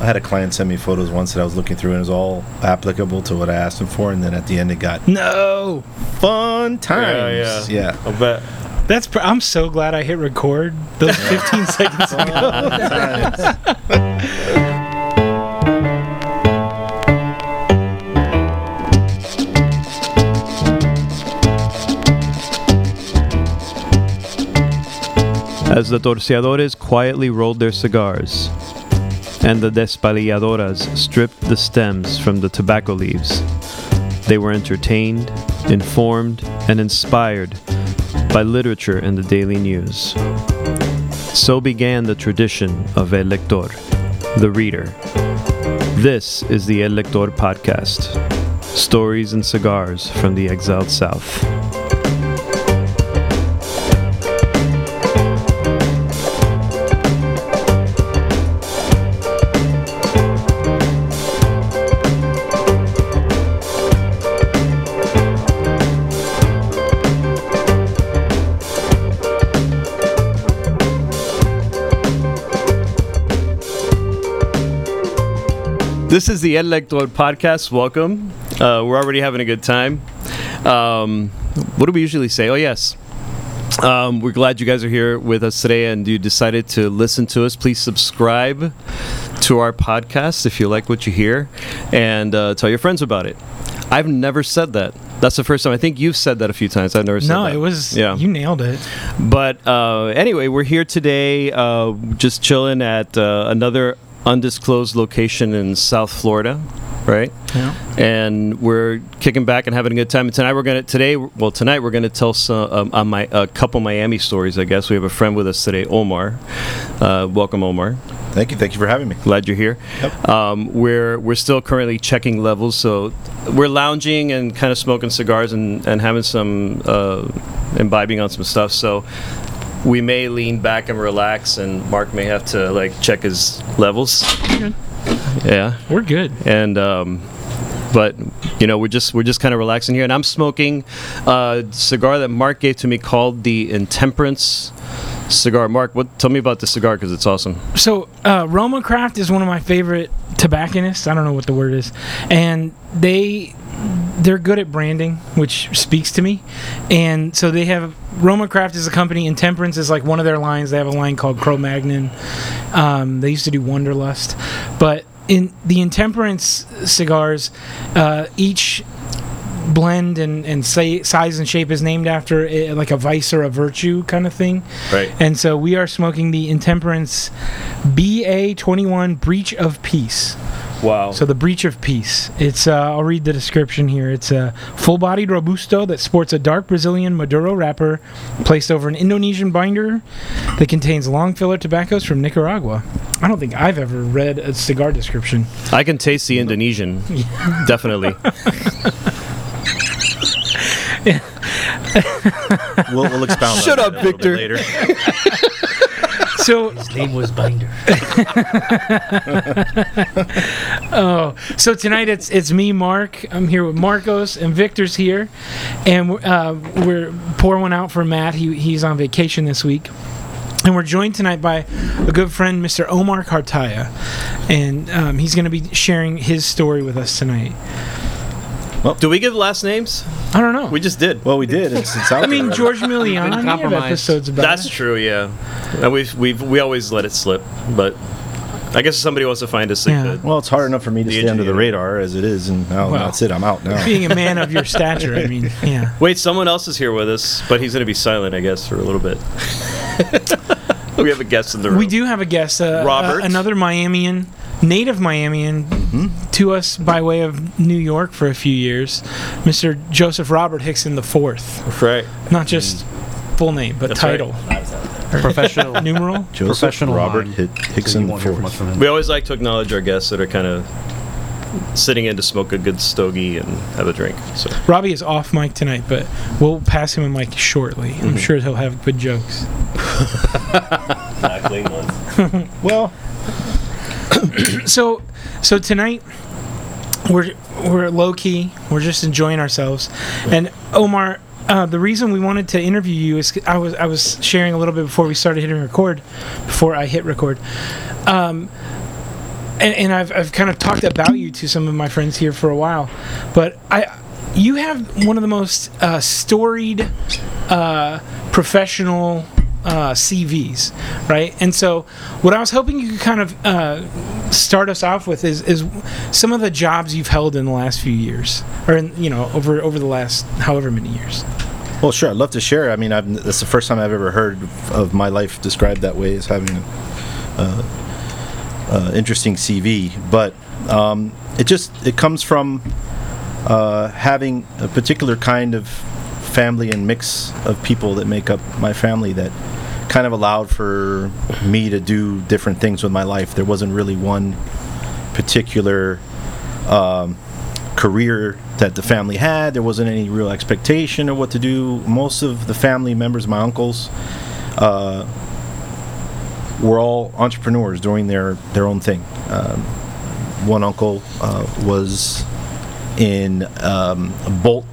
I had a client send me photos once that I was looking through, and it was all applicable to what I asked him for. And then at the end, it got No, fun times. yeah. yeah. I bet. that's. Pr- I'm so glad I hit record those 15 seconds ago. As the torcedores quietly rolled their cigars, and the despalilladoras stripped the stems from the tobacco leaves, they were entertained, informed, and inspired by literature and the daily news. So began the tradition of El Lector, the reader. This is the El Lector podcast stories and cigars from the exiled South. This is the El Lector podcast. Welcome. Uh, we're already having a good time. Um, what do we usually say? Oh, yes. Um, we're glad you guys are here with us today and you decided to listen to us. Please subscribe to our podcast if you like what you hear and uh, tell your friends about it. I've never said that. That's the first time. I think you've said that a few times. I've never said No, that. it was. Yeah. You nailed it. But uh, anyway, we're here today, uh, just chilling at uh, another undisclosed location in South Florida, right? Yeah. And we're kicking back and having a good time. And tonight we're gonna today, well tonight we're gonna tell some um, uh, my a couple Miami stories. I guess we have a friend with us today, Omar. Uh, welcome, Omar. Thank you. Thank you for having me. Glad you're here. Um, we're we're still currently checking levels, so we're lounging and kind of smoking cigars and, and having some uh, imbibing on some stuff. So we may lean back and relax, and Mark may have to like check his levels. good. Yeah, We're good. and um, but you know we're just we're just kind of relaxing here, and I'm smoking a cigar that Mark gave to me called the Intemperance cigar. Mark, what? Tell me about the cigar because it's awesome. So, uh, Roma Craft is one of my favorite tobacconists. I don't know what the word is, and they they're good at branding, which speaks to me. And so they have Roma Craft is a company. Intemperance is like one of their lines. They have a line called Cro-Magnon. Um, they used to do Wunderlust, but in the Intemperance cigars, uh, each blend and, and say, size and shape is named after uh like a vice or a virtue kind of thing. Right. And so we are smoking the Intemperance BA21 Breach of Peace. Wow. So the Breach of Peace. It's uh, I'll read the description here. It's a full-bodied robusto that sports a dark Brazilian Maduro wrapper placed over an Indonesian binder that contains long filler tobaccos from Nicaragua. I don't think I've ever read a cigar description. I can taste the Indonesian. Definitely. We'll, we'll expound. Shut on up, that a little Victor. bit Later. So His name was Binder. Oh, so tonight it's it's me, Mark. I'm here with Marcos and Victor's here, and we're, uh, we're pour one out for Matt. He he's on vacation this week, and we're joined tonight by a good friend, Mr. Omar Cartaya, and um, he's going to be sharing his story with us tonight. Do we give last names? I don't know. We just did. Well, we did. It's, it's out I mean. George Milian. We have compromised. episodes about That's it. true, yeah. And we've, we've we always let it slip, but I guess if somebody wants to find us, they Yeah. could. Well, it's hard enough for me to The stay under the radar as it is, and now Well. that's it. I'm out now. Being a man of your stature, I mean, yeah. Wait, someone else is here with us, but he's going to be silent, I guess, for a little bit. we have a guest in the room. We do have a guest, uh, Robert. uh, another Miamian, native Miamian, hmm? to us by way of New York for a few years, Mr. Joseph Robert Hickson the Fourth. Right. Not just hmm. full name, but That's right. title. Professional. Numeral. Joseph Professional Robert line. Hick- So Hickson won't hear much Fourth. We always like to acknowledge our guests that are kind of sitting in to smoke a good stogie and have a drink. So Robbie is off mic tonight, but we'll pass him a mic shortly. I'm mm-hmm. sure he'll have good jokes. Well, So, so tonight we're we're low key. We're just enjoying ourselves. And Omar, uh, the reason we wanted to interview you is I was I was sharing a little bit before we started hitting record, before I hit record. Um, and, and I've, I've kind of talked about you to some of my friends here for a while, but I, you have one of the most uh, storied uh, professional uh, CVs, right? And so, what I was hoping you could kind of uh, start us off with is, is some of the jobs you've held in the last few years, or in, you know, over over the last however many years. Well, sure. I'd love to share. I mean, I've, that's the first time I've ever heard of my life described that way as having an uh, uh, interesting CV. But um, it just it comes from uh, having a particular kind of family and mix of people that make up my family that kind of allowed for me to do different things with my life. There wasn't really one particular um, career that the family had. There wasn't any real expectation of what to do. Most of the family members, my uncles, uh, were all entrepreneurs doing their, their own thing. Um, one uncle uh, was in um, bolt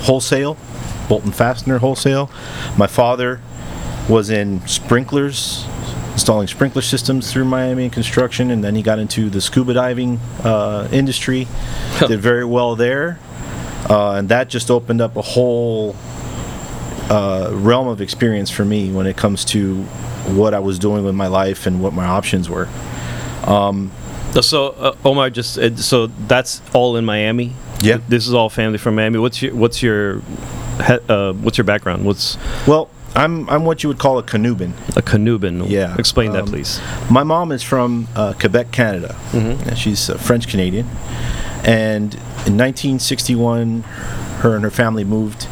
wholesale, bolt and fastener wholesale. My father was in sprinklers, installing sprinkler systems through Miami and construction, and then he got into the scuba diving uh, industry. Did very well there, uh, and that just opened up a whole uh, realm of experience for me when it comes to what I was doing with my life and what my options were. So uh, Omar, just uh, so that's all in Miami. Yeah. This is all family from Miami. What's your what's your uh, what's your background? What's Well, I'm I'm what you would call a Canuban. a Canuban? Yeah, Explain that, um, please. My mom is from uh, Quebec, Canada. Mm-hmm. She's uh, French Canadian, and in 1961, her and her family moved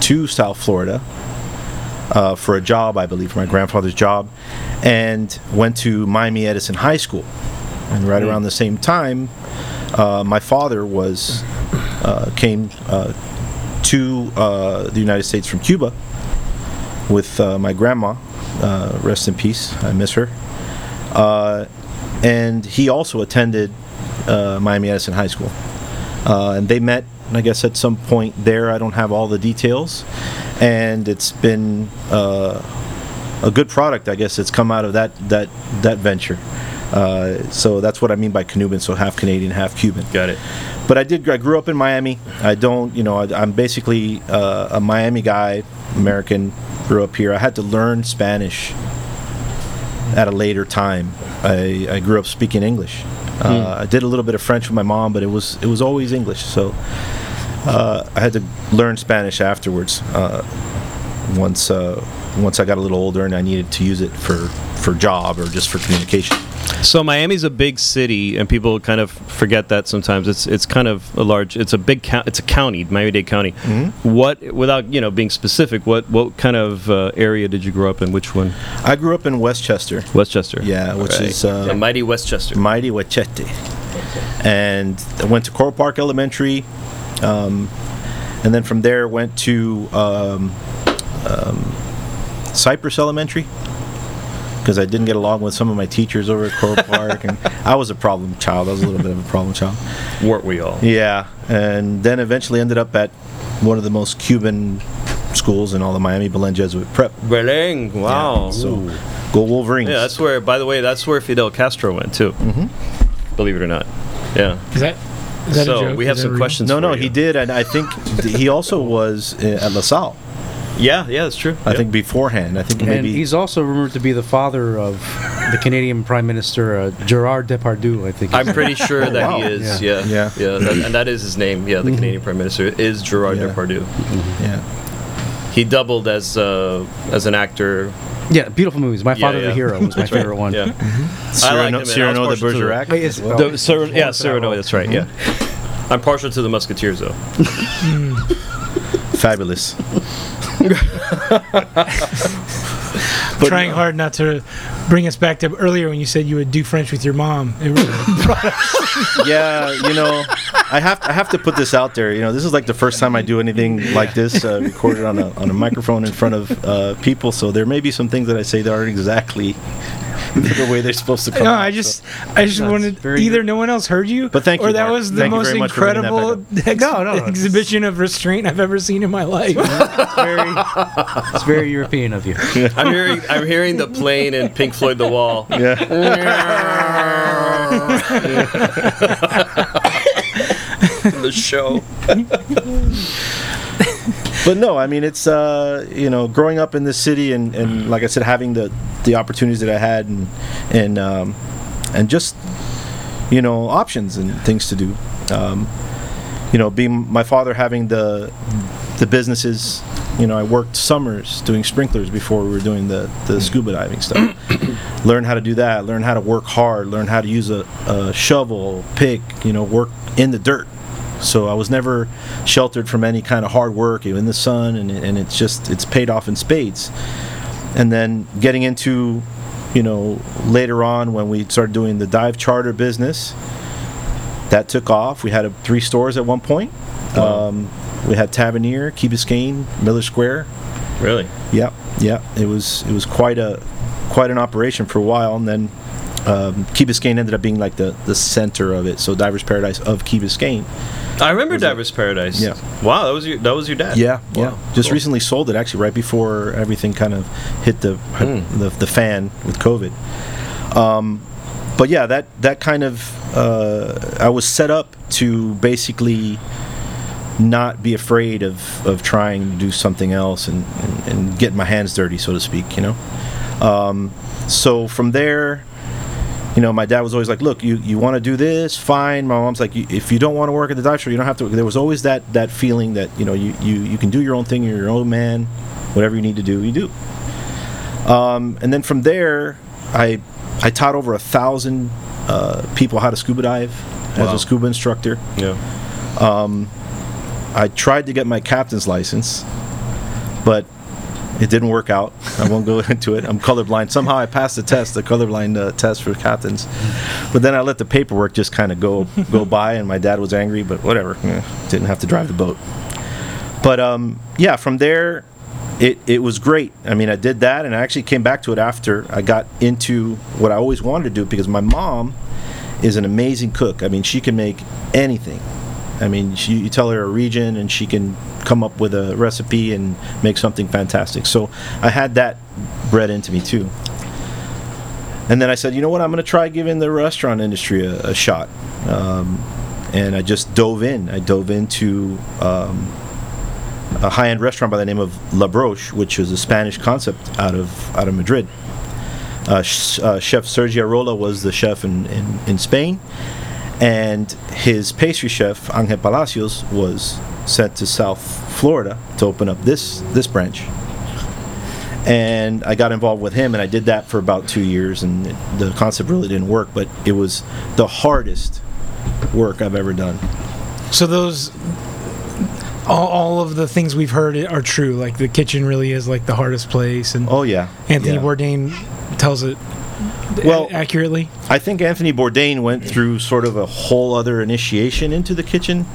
to South Florida uh, for a job, I believe, for my grandfather's job, and went to Miami Edison High School. And right around the same time, uh, my father was uh, came uh, to uh, the United States from Cuba with uh, my grandma. Uh, rest in peace. I miss her. Uh, and he also attended uh, Miami Edison High School. And they met, I guess, at some point there. I don't have all the details. And it's been a good product, I guess. It's come out of that that that venture. Uh, so that's what I mean by Canuban. So half Canadian, half Cuban. Got it. But I did. I grew up in Miami. I don't. You know, I, I'm basically uh, a Miami guy, American. Grew up here. I had to learn Spanish at a later time. I, I grew up speaking English. Uh, I did a little bit of French with my mom, but it was it was always English. So uh, I had to learn Spanish afterwards. Uh, once uh, once I got a little older and I needed to use it for for job or just for communication. So Miami's a big city, and people kind of forget that sometimes. It's it's kind of a large. It's a big. Co- it's a county, Miami-Dade County. What, without you know being specific, what what kind of uh, area did you grow up in? Which one? I grew up in Westchester. Westchester. Yeah, which Right. is uh, the mighty Westchester. Mighty Wachete. And I went to Coral Park Elementary, um, and then from there went to um, um, Cypress Elementary because I didn't get along with some of my teachers over at Coral Park, and I was a problem child. I was a little bit of a problem child. Weren't we all? Yeah, and then eventually ended up at one of the most Cuban schools in all the Miami, Belen Jesuit Prep. Beleng. Wow. Yeah, so go Wolverines. Yeah, that's where. By the way, that's where Fidel Castro went too. Mm-hmm. Believe it or not. Yeah. Is that? Is that a So joke? we have some real? questions. no, for no, you. he did, and I think he also was uh, at LaSalle. Yeah, yeah, that's true. I Yeah. think beforehand. I think And maybe he's also rumored to be the father of the Canadian Prime Minister uh, Gerard Depardieu. I think. I'm pretty sure that wow. he is. Yeah. Yeah, Yeah. yeah, that, and that is his name. Yeah, the Canadian Prime Minister is Gerard Yeah. Depardieu. yeah. He doubled as uh, as an actor. yeah, beautiful movies. My Yeah, Father yeah. the Hero was my favorite one. Yeah. Cyrano, him, and I Cyrano de partial the- Bergerac. Wait, is- as well. The, Cyr- yeah, Cyrano. That's right. Yeah. I'm partial to the Musketeers though. Fabulous. Trying hard not to bring us back to earlier when you said you would do French with your mom. Really- yeah, you know, I have I have to put this out there. You know, this is like the first time I do anything like this, uh, recorded on a on a microphone in front of uh, people. So there may be some things that I say that aren't exactly the way they're supposed to come. no, out, I so. just, I just That's wanted either good. no one else heard you, But thank you, or that Mark. was the Thank most very much for bringing that incredible ex- No, no, no, exhibition of restraint I've ever seen in my life. It's very, it's very European of you. I'm hearing I'm hearing the plane and Pink Floyd The Wall. yeah. the show. But no, I mean it's uh, you know growing up in this city and, and like I said having the the opportunities that I had and and um, and just you know options and things to do. Um, you know, being my father having the the businesses. You know, I worked summers doing sprinklers before we were doing the, the scuba diving stuff. learn how to do that. Learn how to work hard. Learn how to use a, a shovel, pick. You know, work in the dirt. So I was never sheltered from any kind of hard work in the sun, and, and it's just it's paid off in spades. And then getting into, you know, later on when we started doing the dive charter business, that took off. We had a, three stores at one point. Wow. Um, we had Tavernier, Key Biscayne, Miller Square. Really? Yep, yep. It was it was quite a quite an operation for a while, and then um, Key Biscayne ended up being like the the center of it. So Divers Paradise of Key Biscayne. I remember Was it- Divers Paradise. Yeah. Wow, that was your that was your dad. Yeah, yeah. Just cool. recently sold it actually, right before everything kind of hit the Hmm. the, the fan with COVID. Um, but yeah, that that kind of uh, I was set up to basically not be afraid of, of trying to do something else and, and, and get my hands dirty, so to speak. You know. Um, so from there, you know, my dad was always like, "Look, you, you want to do this, fine." My mom's like, "If you don't want to work at the dive store, you don't have to." There was always that that feeling that you know you, you, you can do your own thing, you're your own man, whatever you need to do, you do. Um, and then from there, I I taught over a thousand uh, people how to scuba dive as Wow. a scuba instructor. Yeah. I tried to get my captain's license, but it didn't work out. I won't go into it. I'm colorblind. Somehow I passed the test, the colorblind uh, test for captains, but then I let the paperwork just kind of go go by, and my dad was angry. But whatever, didn't have to drive the boat. But um, yeah, from there, it it was great. I mean, I did that, and I actually came back to it after I got into what I always wanted to do because my mom is an amazing cook. I mean, she can make anything. I mean, she, you tell her a region and she can come up with a recipe and make something fantastic. So I had that bred into me too. And then I said, you know what, I'm going to try giving the restaurant industry a, a shot. Um, and I just dove in. I dove into um, a high-end restaurant by the name of La Broche, which is a Spanish concept out of out of Madrid. Uh, sh- uh, chef Sergio Arola was the chef in, in, in Spain, and his pastry chef Angel Palacios was sent to South Florida to open up this this branch. And I got involved with him, and I did that for about two years, and it, the concept really didn't work. But it was the hardest work I've ever done. So those, all, all of the things we've heard are true. Like the kitchen really is like the hardest place, and Oh yeah, Anthony yeah. Bourdain tells it Well- accurately. I think Anthony Bourdain went through sort of a whole other initiation into the kitchen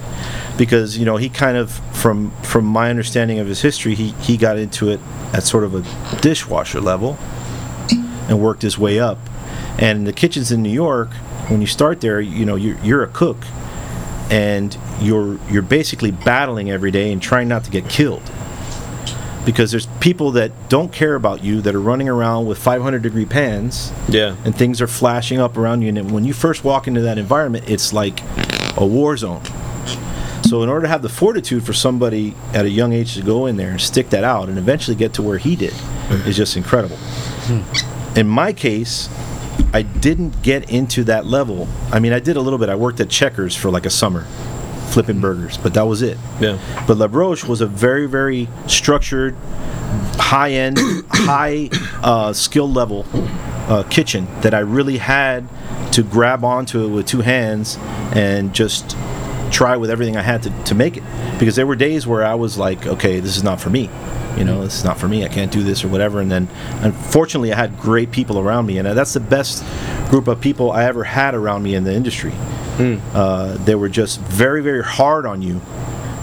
because you know he kind of from from my understanding of his history he he got into it at sort of a dishwasher level and worked his way up and the kitchens in New York when you start there you know you're you're a cook and you're you're basically battling every day and trying not to get killed because there's people that don't care about you that are running around with 500 degree pans Yeah. and things are flashing up around you. And when you first walk into that environment, it's like a war zone. So, in order to have the fortitude for somebody at a young age to go in there and stick that out and eventually get to where he did is just incredible. In my case, I didn't get into that level. I mean, I did a little bit. I worked at Checkers for like a summer, flipping burgers, but that was it. Yeah. But La Broche was a very, very structured, high end, high uh, skill level uh, kitchen that I really had to grab onto it with two hands and just try with everything I had to, to make it. Because there were days where I was like, okay, this is not for me. You know, this is not for me. I can't do this or whatever. And then, unfortunately, I had great people around me, and that's the best group of people I ever had around me in the industry. Uh, they were just very, very hard on you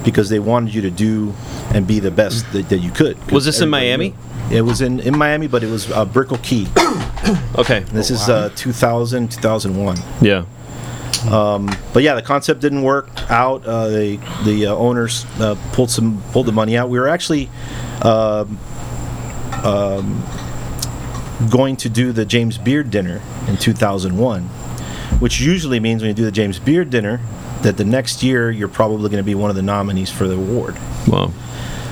because they wanted you to do and be the best that, that you could. Was this in Miami? knew. It was in, in Miami, but it was uh, Brickell Key. Okay. This is uh, 2000, 2001. Yeah. But yeah, the concept didn't work out. Uh, the the uh, owners uh, pulled some pulled the money out. We were actually um, um, going to do the James Beard dinner in 2001, which usually means when you do the James Beard dinner, that the next year you're probably going to be one of the nominees for the award. Wow.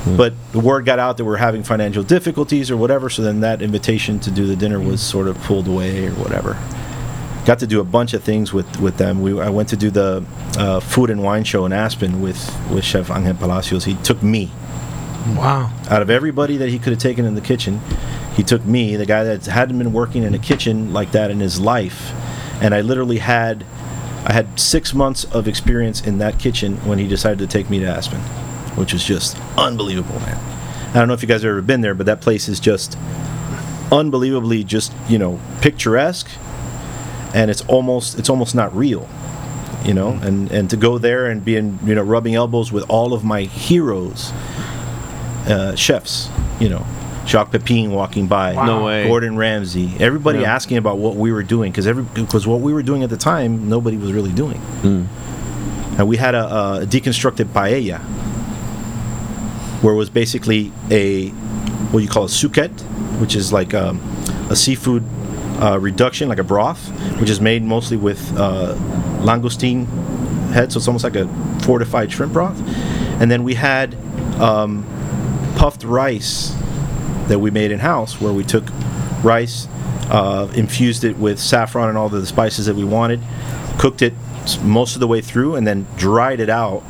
But the word got out that we're having financial difficulties or whatever, so then that invitation to do the dinner was sort of pulled away or whatever. Got to do a bunch of things with, with them. We I went to do the uh, food and wine show in Aspen with, with Chef Angel Palacios. He took me Wow. out of everybody that he could have taken in the kitchen, he took me, the guy that hadn't been working in a kitchen like that in his life, and I literally had, I had six months of experience in that kitchen when he decided to take me to Aspen, which was just unbelievable, man. I don't know if you guys have ever been there, but that place is just unbelievably just you know picturesque, and it's almost it's almost not real you know? And and to go there and be in you know rubbing elbows with all of my heroes uh, chefs, you know, Jacques Pepin walking by, No way. Gordon Ramsay, everybody Yeah. asking about what we were doing because every because what we were doing at the time nobody was really doing, and we had a, a deconstructed paella, where it was basically a what you call a suquet, which is like um, a seafood uh, reduction, like a broth, which is made mostly with uh, langoustine head, so it's almost like a fortified shrimp broth, and then we had um, puffed rice that we made in house, where we took rice, uh, infused it with saffron and all the spices that we wanted, cooked it most of the way through, and then dried it out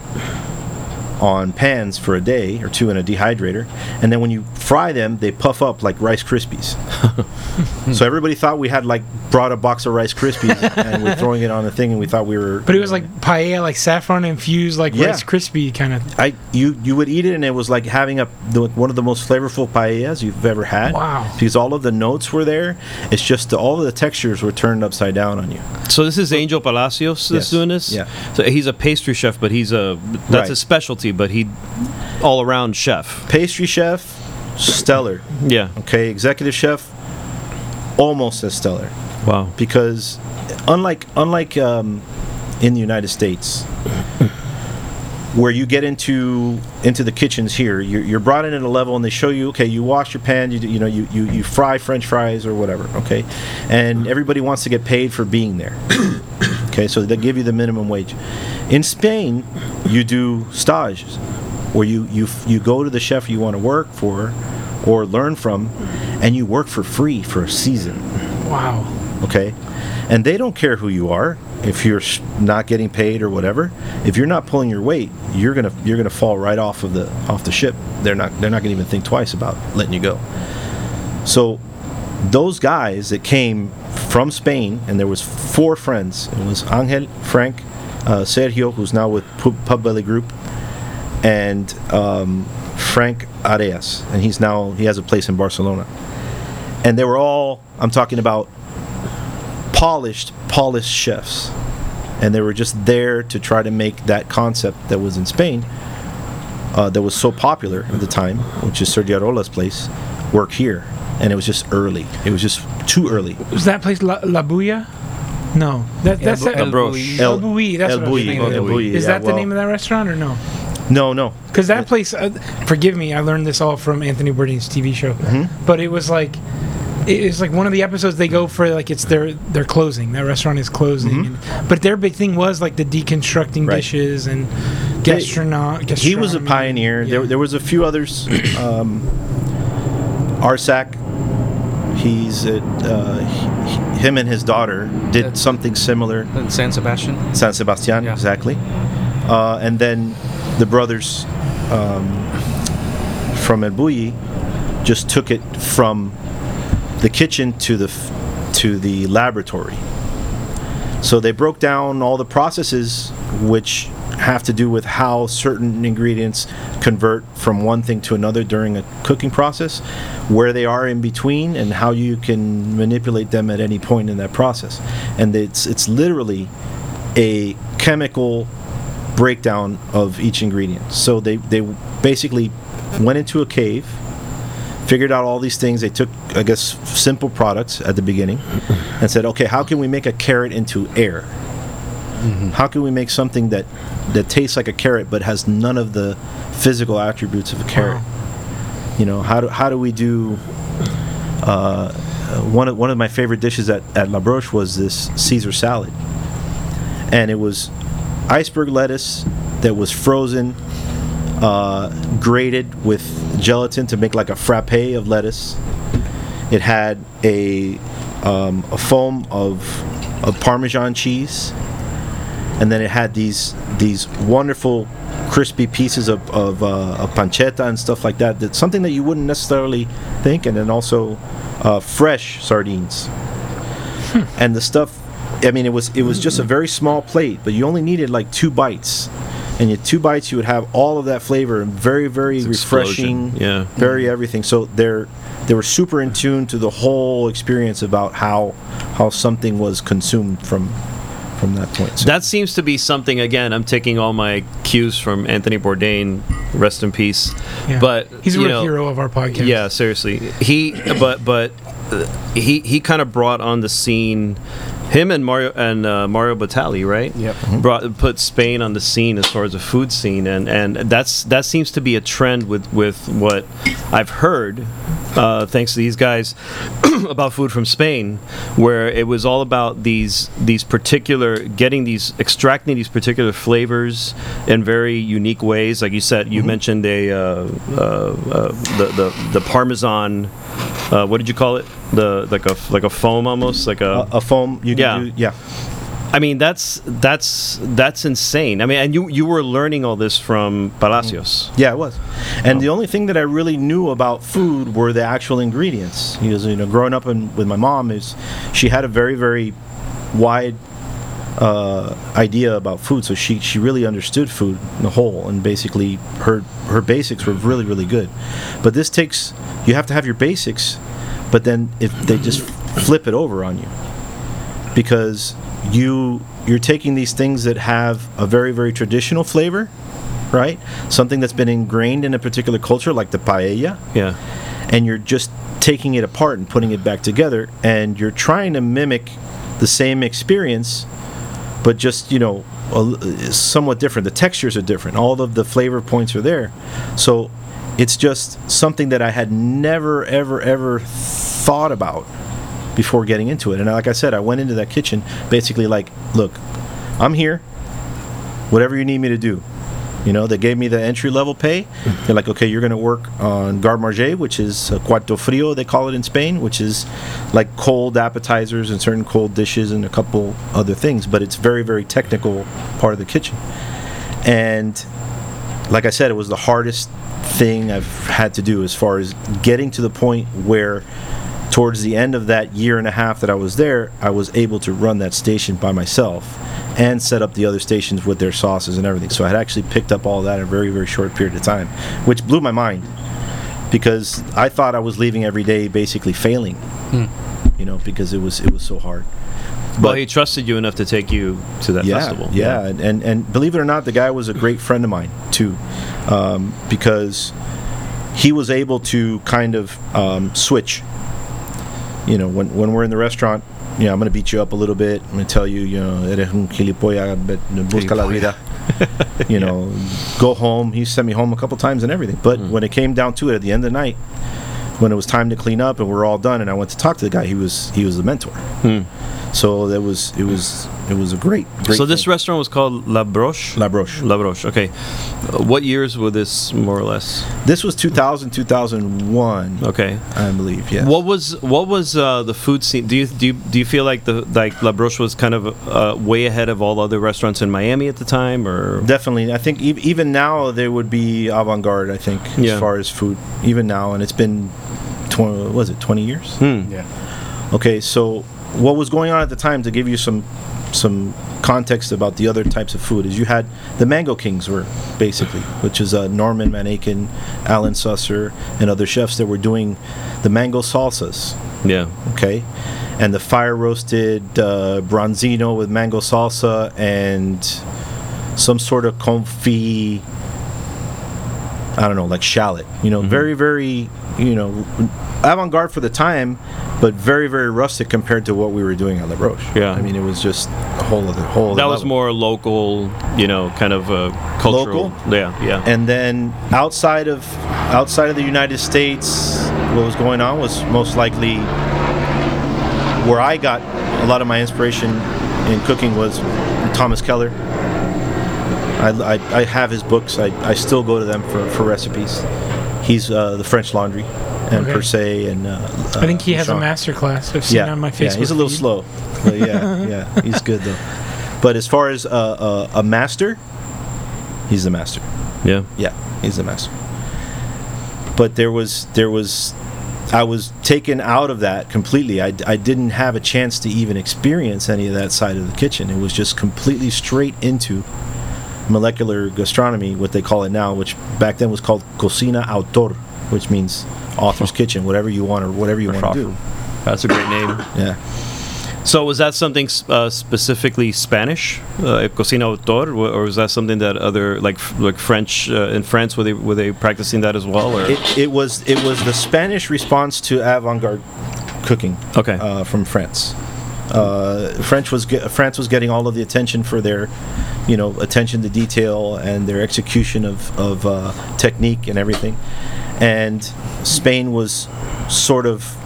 on pans for a day or two in a dehydrator. And then when you fry them, they puff up like Rice Krispies. so everybody thought we had like brought a box of Rice Krispies and we're throwing it on the thing, and we thought we were. But it was like paella, like saffron infused, like Yeah. Rice Krispie kind of. I you you would eat it and it was like having a the, one of the most flavorful paellas you've ever had. Wow. Because all of the notes were there. It's just the, all of the textures were turned upside down on you. So this is Angel Palacios that's Yes. doing this. Yeah. So he's a pastry chef, but he's a that's Right. his specialty. But he all around chef. Pastry chef, stellar. Yeah. Okay, executive chef, almost as stellar. Wow. because unlike unlike um, in the United States, where you get into into the kitchens here, you're, you're brought in at a level and they show you, okay, you wash your pan, you you know, you, you you fry French fries or whatever, okay, and everybody wants to get paid for being there. okay, so they give you the minimum wage. In Spain, you do stages, where you you you go to the chef you want to work for or learn from, and you work for free for a season. Wow. okay? And they don't care who you are. If you're not getting paid or whatever if you're not pulling your weight you're gonna you're gonna fall right off of the off the ship. They're not they're not gonna even think twice about letting you go. So those guys that came from spain and there was four friends. It was angel frank uh, sergio who's now with Pu- Pubbelly group and um, frank areas and he's now he has a place in barcelona and they were all i'm talking about polished polished chefs and they were just there to try to make that concept that was in spain uh, that was so popular at the time which is sergio Arola's place work here and it was just early it was just too early Was that place La, La Bulla? No. That, that's El- that. El Broche. El Bulli, that's El what I was El Bulli, Is yeah, that the well, name of that restaurant or no? no no Because that place, uh, forgive me, I learned this all from Anthony Bourdain's TV show. Mm-hmm. But it was like, it's like one of the episodes they go for like it's their their closing. That restaurant is closing, and, but their big thing was like the deconstructing Mm-hmm. Right. dishes and gastrono- he was a pioneer. There, Yeah. there was a few others. Um, Arzak, he's uh, uh, he- him and his daughter did That's- something similar. In San Sebastian. San Sebastian, Yeah. exactly. Uh, and then the brothers um, from El Bulli just took it from the kitchen to the to the laboratory. So they broke down all the processes which have to do with how certain ingredients convert from one thing to another during a cooking process, where they are in between, and how you can manipulate them at any point in that process. And it's it's literally a chemical breakdown of each ingredient. So they they basically went into a cave, figured out all these things. They took, I guess, simple products at the beginning, and said, okay, how can we make a carrot into air? How can we make something that that tastes like a carrot but has none of the physical attributes of a carrot? You know, how do how do we do? Uh, one of one of my favorite dishes at, at La Broche was this Caesar salad, and it was iceberg lettuce that was frozen, uh, grated with gelatin to make like a frappe of lettuce. It had a um, a foam of of Parmesan cheese, and then it had these these wonderful crispy pieces of, of, uh, of pancetta and stuff like that. That's something that you wouldn't necessarily think, and then also uh, fresh sardines. And the stuff, I mean, it was it was just a very small plate, but you only needed like two bites, and in two bites you would have all of that flavor and very very explosion, refreshing, yeah. very everything. So they're they were super in tune to the whole experience about how how something was consumed from from that point. So- That seems to be something. Again, I'm taking all my cues from Anthony Bourdain, rest in peace. Yeah. But he's a real know, hero of our podcast. Yeah, seriously. He, but but uh, he he kind of brought on the scene. Him and Mario and uh, Mario Batali, right? Yep. Brought put Spain on the scene as far as a food scene, and and that's that seems to be a trend with with what I've heard. Uh, thanks to these guys about food from Spain, where it was all about these these particular getting these extracting these particular flavors in very unique ways. Like you said, you mentioned a uh, uh, uh, the, the the Parmesan. Uh, what did you call it? The like a like a foam almost like a. a, a foam, you Yeah. yeah. I mean that's that's that's insane. I mean, and you you were learning all this from Palacios. Yeah, it was. And the only thing that I really knew about food were the actual ingredients. Because you know, growing up in, with my mom is she had a very very wide uh, idea about food, so she she really understood food in the whole, and basically her her basics were really really good. But this takes you have to have your basics, but then if they just flip it over on you because you you're taking these things that have a very very traditional flavor right something that's been ingrained in a particular culture like the paella Yeah. and you're just taking it apart and putting it back together and you're trying to mimic the same experience but just you know a somewhat different. The textures are different. All of the flavor points are there. So it's just something that i had never ever ever thought about before getting into it. And like i said i went into that kitchen basically like look i'm here. Whatever you need me to do you know, they gave me the entry level pay. They're like, okay, you're going to work on garde manger, which is cuarto frio, they call it in Spain, which is like cold appetizers and certain cold dishes and a couple other things. But it's very, very technical part of the kitchen. And like I said, it was the hardest thing I've had to do as far as getting to the point where towards the end of that year and a half that I was there, I was able to run that station by myself and set up the other stations with their sauces and everything. So I had actually picked up all that in a very, very short period of time, which blew my mind because I thought I was leaving every day basically failing, you know, because it was it was so hard. Well, But- he trusted you enough to take you to that yeah, festival. Yeah, and, and and believe it or not, the guy was a great friend of mine too, um, because he was able to kind of um, switch. You know, when when we're in the restaurant, you know, I'm going to beat you up a little bit. I'm going to tell you, you know, eres un gilipollas, busca la vida. You know, go home. He sent me home a couple times and everything. But mm. when it came down to it, at the end of the night, when it was time to clean up and we're all done, and I went to talk to the guy, he was he was the mentor. So that was it was it was a great. great So this thing. restaurant was called La Broche. La Broche. La Broche. Okay. Uh, what years were this more or less? This was 2000, 2001, Okay. I believe. Yes. What was what was uh, the food scene? Do you do you, do you feel like the like La Broche was kind of uh, way ahead of all other restaurants in Miami at the time, or Definitely, I think e- even now there would be avant-garde. I think Yeah. as far as food, even now, and it's been, tw- was it twenty years? Hmm. Yeah. Okay, so what was going on at the time to give you some some context about the other types of food is you had the Mango Kings were basically, which is uh, Norman Van Aken, Allen Susser, and other chefs that were doing the mango salsas. yeah, okay and the fire roasted uh, bronzino with mango salsa and some sort of confit i don't know like shallot you know very very you know avant-garde for the time but very very rustic compared to what we were doing on the roche Yeah. i mean it was just a whole other whole other that was more local, you know, kind of uh, cultural. Local? Yeah, yeah. and then outside of outside of the United States, what was going on was most likely where I got a lot of my inspiration in cooking was Thomas Keller. I, I, I have his books. I, I still go to them for, for recipes. He's uh, the French Laundry and Okay. Per se and uh, I think he has a Sean. master class. I've seen Yeah, on my Facebook. yeah, he's a little feed. slow. But yeah, yeah, he's good though. But as far as uh, uh, a master, he's the master. Yeah. Yeah, he's the master. But there was there was I was taken out of that completely. I, I didn't have a chance to even experience any of that side of the kitchen. It was just completely straight into molecular gastronomy, what they call it now, which back then was called cocina autor, which means author's kitchen, whatever you want or whatever you want to do. That's a great name. Yeah. So was that something uh, specifically Spanish, uh, cocina autor, or was that something that other like like French uh, in France were they were they practicing that as well? Or? It, it was it was the Spanish response to avant-garde cooking. okay. uh, from France. Uh, French was ge- France was getting all of the attention for their, you know, attention to detail and their execution of of uh, technique and everything, and Spain was sort of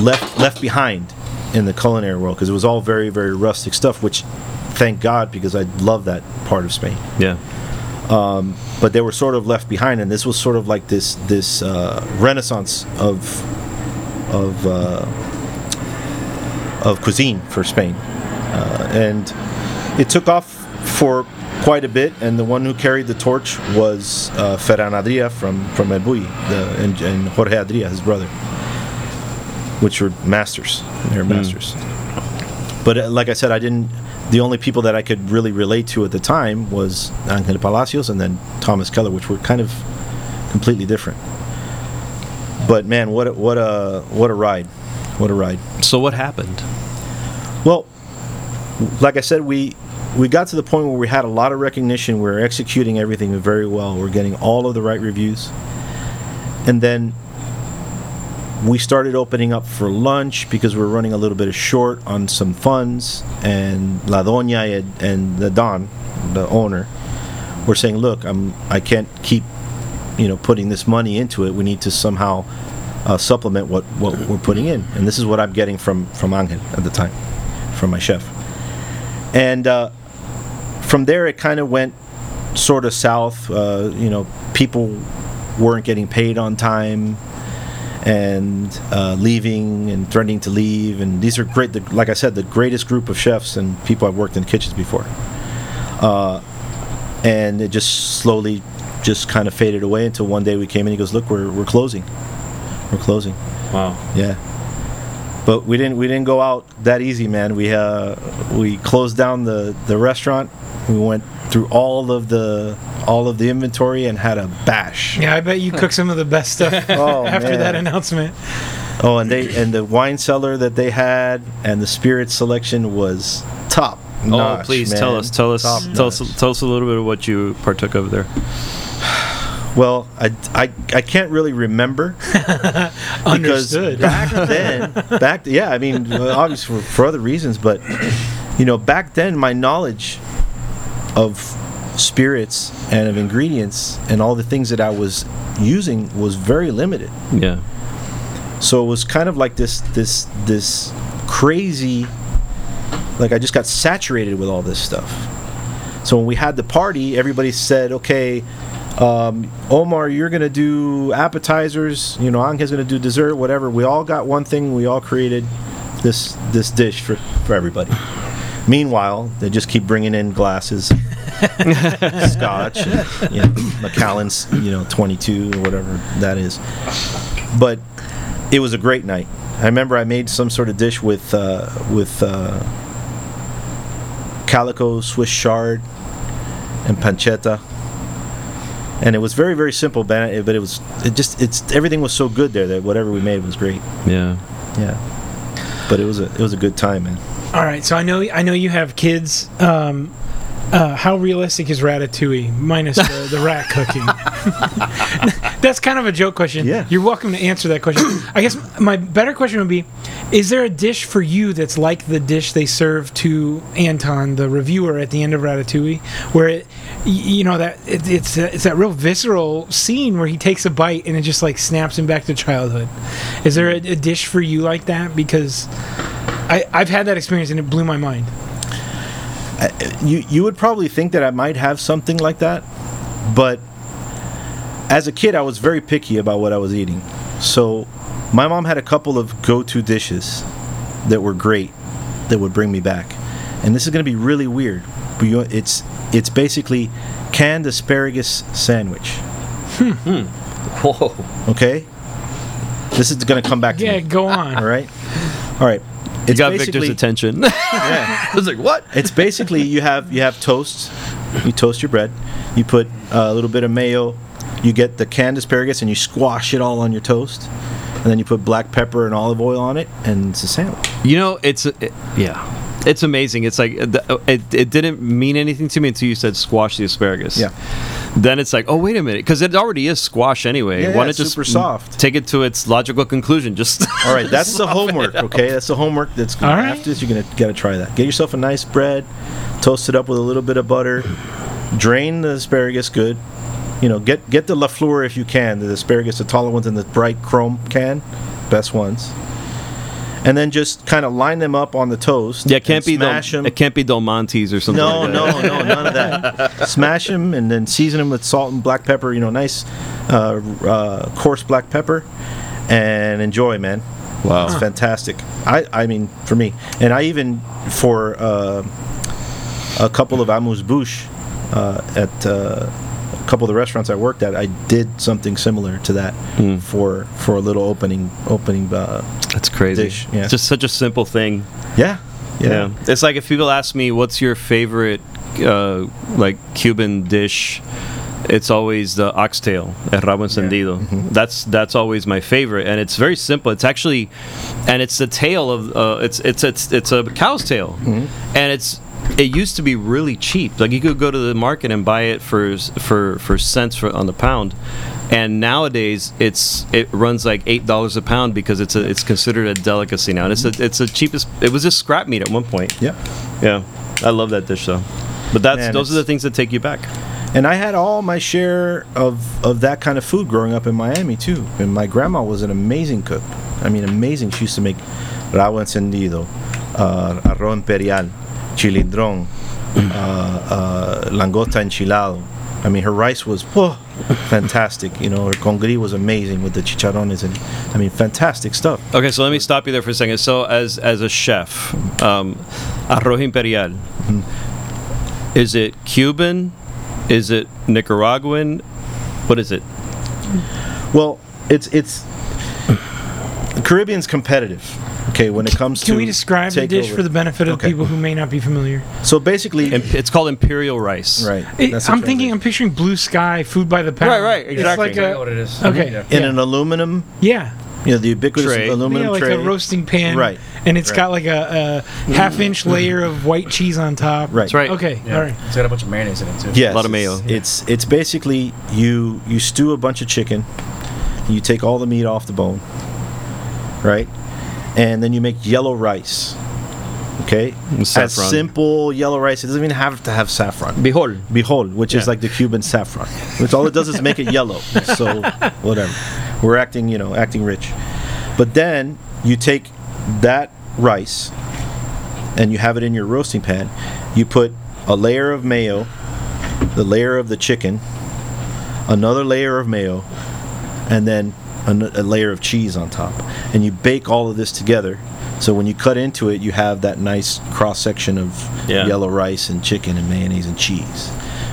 left left behind in the culinary world because it was all very very rustic stuff. Which, thank God, because I love that part of Spain yeah. but they were sort of left behind, and this was sort of like this this uh, renaissance of of uh, of cuisine for Spain, uh, and it took off for quite a bit. And the one who carried the torch was uh, Ferran Adria from from El Bulli, the and, and Jorge Adria, his brother, which were masters. They're masters. But uh, like I said, I didn't. The only people that I could really relate to at the time was Angel Palacios and then Thomas Keller, which were kind of completely different. But man, what a, what a what a ride! What a ride! So what happened? Well, like I said, we we got to the point where we had a lot of recognition. We were executing everything very well. We are getting all of the right reviews, and then we started opening up for lunch because we were running a little bit short on some funds. And La Doña and, and the Don, the owner, were saying, "Look, I'm I can't keep, you know, putting this money into it. We need to somehow." Uh, supplement what, what we're putting in, and this is what I'm getting from from Angel at the time from my chef. And uh, from there, it kind of went sort of south. Uh, you know, people weren't getting paid on time and uh, leaving and threatening to leave. And these are great, the, like I said, the greatest group of chefs and people I've worked in kitchens before. Uh, and it just slowly just kind of faded away until one day we came in. He goes, "Look, we're we're closing. We're closing." Wow. Yeah. But we didn't we didn't go out that easy, man. We uh we closed down the the restaurant. We went through all of the all of the inventory and had a bash. Yeah, I bet you cook some of the best stuff Oh, after that announcement. Oh, and they and the wine cellar that they had and the spirit selection was top. Oh, notch, please man. tell us, tell us, Top tell us, tell us a little bit of what you partook of there. Well, I, I, I can't really remember because Understood. back then, back yeah, I mean, obviously for, for other reasons, but you know, back then my knowledge of spirits and of ingredients and all the things that I was using was very limited. Yeah. So it was kind of like this this this crazy like I just got saturated with all this stuff. So when we had the party, everybody said, "Okay, um, Omar, you're gonna do appetizers. You know, Angel's gonna do dessert, whatever." We all got one thing. We all created this this dish for for everybody. Meanwhile, they just keep bringing in glasses, scotch, and, you know, Macallan's, you know, 22 or whatever that is. But it was a great night. I remember I made some sort of dish with uh, with uh, calico Swiss chard and pancetta, and it was very very simple, but it, but it was it just it's everything was so good there that whatever we made was great. Yeah. Yeah, but it was a it was a good time, man. All right, so I know I know you have kids. Um, uh, how realistic is Ratatouille minus the, the rat cooking? That's kind of a joke question. Yeah. You're welcome to answer that question. I guess my better question would be Is there a dish for you that's like the dish they serve to Anton, the reviewer, at the end of Ratatouille, where it, you know, that it, it's, it's that real visceral scene where he takes a bite and it just like snaps him back to childhood? Is there a, a dish for you like that? Because I, I've had that experience and it blew my mind. I, you you would probably think that I might have something like that, but as a kid, I was very picky about what I was eating. So my mom had a couple of go-to dishes that were great that would bring me back, and this is going to be really weird. But you, it's it's basically canned asparagus sandwich. Hmm. Whoa. Okay, this is going to come back to Yeah, me. go on. All right, all right. You It's got basically- Victor's attention. Yeah. I was like, what? It's basically you have you have toast, you toast your bread, you put a little bit of mayo, you get the canned asparagus and you squash it all on your toast, and then you put black pepper and olive oil on it, and it's a sandwich. You know, it's it, yeah, it's amazing. It's like uh, it, it didn't mean anything to me until you said squash the asparagus. Yeah. Then it's like, oh wait a minute, because it already is squash anyway. Yeah, Why yeah, not it's just super soft. Take it to its logical conclusion. Just All right, that's the homework. Okay, that's the homework. That's All right. after this. You're gonna gotta try that. Get yourself a nice bread, toast it up with a little bit of butter, drain the asparagus good. You know, get get the La Fleur if you can. The asparagus, the taller ones in the bright chrome can, best ones. And then just kind of line them up on the toast. yeah, it can't be smash Del, them. it can't be Del Monte's or something. No, like no, no, none of that. Smash them and then season them with salt and black pepper. You know, nice, uh, uh, coarse black pepper, and enjoy, man. Wow. it's fantastic. I, I mean, for me, and I even for uh, a couple of amuse bouche uh, at uh, a couple of the restaurants I worked at, I did something similar to that Hmm. for for a little opening opening. Uh, That's crazy. Dish, yeah. It's just such a simple thing. yeah, Yeah. It's like if people ask me, what's your favorite, uh, like, Cuban dish? It's always the oxtail, el rabo encendido. That's that's always my favorite, and it's very simple. It's actually, and it's the tail of uh, it's it's it's it's a cow's tail, and it's it used to be really cheap. Like you could go to the market and buy it for for for cents for, on the pound, and nowadays it's it runs like eight dollars a pound because it's a it's considered a delicacy now. And it's a, it's the cheapest. It was just scrap meat at one point. yeah. Yeah, I love that dish though. But that's Man, those are the things that take you back. And I had all my share of, of that kind of food growing up in Miami too. And my grandma was an amazing cook. I mean, amazing. She used to make rabo encendido, uh, arroz imperial, chilindrón, uh, uh, langosta enchilado. I mean, her rice was whoa, fantastic. You know, her congri was amazing with the chicharrones and I mean, fantastic stuff. Okay, so let me stop you there for a second. So, as as a chef, um, arroz imperial, is it Cuban? Is it Nicaraguan? What is it? Well, it's it's the Caribbean's competitive. Okay, when it comes to Can we describe the dish over. for the benefit of Okay. people who may not be familiar? So basically, Imp- It's called imperial rice. right. It- that's the I'm thinking. I'm picturing blue sky, food by the pound. Right, right, exactly. It's exactly. like I know what a, it is. okay. Yeah. in yeah. an aluminum, yeah. you know, the ubiquitous Tray. aluminum yeah, like tray. a roasting pan, Right. And it's Right. got like a, a half-inch layer of white cheese on top. Right. That's right. Okay, Yeah. all right. It's got a bunch of mayonnaise in it too. Yes, A lot of it's- mayo. It's it's basically you you stew a bunch of chicken, you take all the meat off the bone, right, and then you make yellow rice. Okay, With as simple yellow rice. It doesn't even have to have saffron. Bijol. Bijol, which is like the Cuban saffron, which all it does is make it yellow. So whatever, we're acting, you know, acting rich. But then you take that rice and you have it in your roasting pan. You put a layer of mayo, the layer of the chicken, another layer of mayo, and then an- a layer of cheese on top. And you bake all of this together. So when you cut into it, you have that nice cross section of Yeah. yellow rice and chicken and mayonnaise and cheese,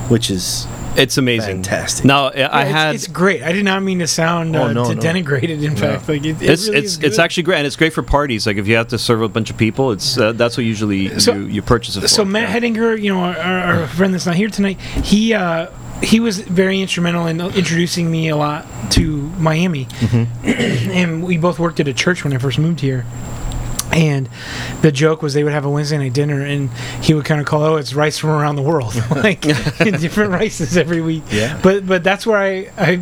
which is It's amazing. Fantastic. Now I Yeah, it's, had. it's great. I did not mean to sound uh, Oh, no, to no. denigrate it. In fact, like it, it it's really it's it's actually great, and it's great for parties. Like if you have to serve a bunch of people, it's uh, that's what usually So- you, you purchase it for. So Matt Hedinger, you know, our, our friend that's not here tonight, he uh, he was very instrumental in introducing me a lot to Miami, mm-hmm. and we both worked at a church when I first moved here. And the joke was they would have a Wednesday night dinner, and he would kind of call, "Oh, it's rice from around the world, like different rices every week." Yeah. But but that's where I I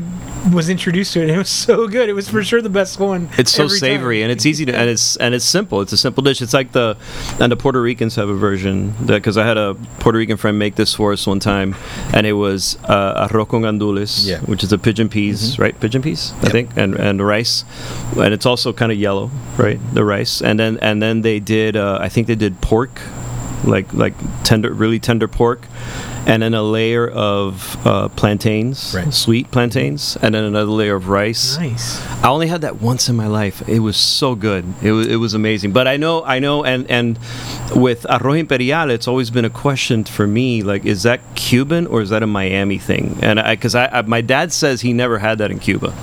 was introduced to it. and It was so good. It was for sure the best one. It's so every time. savory and it's easy to and it's and it's simple. It's a simple dish. It's like the and the Puerto Ricans have a version because I had a Puerto Rican friend make this for us one time, and it was uh, arroz con gandules, Yeah. which is a pigeon peas, right? Pigeon peas, I think, and and rice, and it's also kind of yellow, right? The rice, and then and then they did uh, I think they did pork like like tender, really tender pork, and then a layer of uh, plantains, Right. sweet plantains, and then another layer of rice. Nice. I only had that once in my life. It was so good. It was, it was amazing. But I know, I know, and and with arroz imperial, it's always been a question for me. Like, is that Cuban or is that a Miami thing? And I, because I, I, my dad says he never had that in Cuba.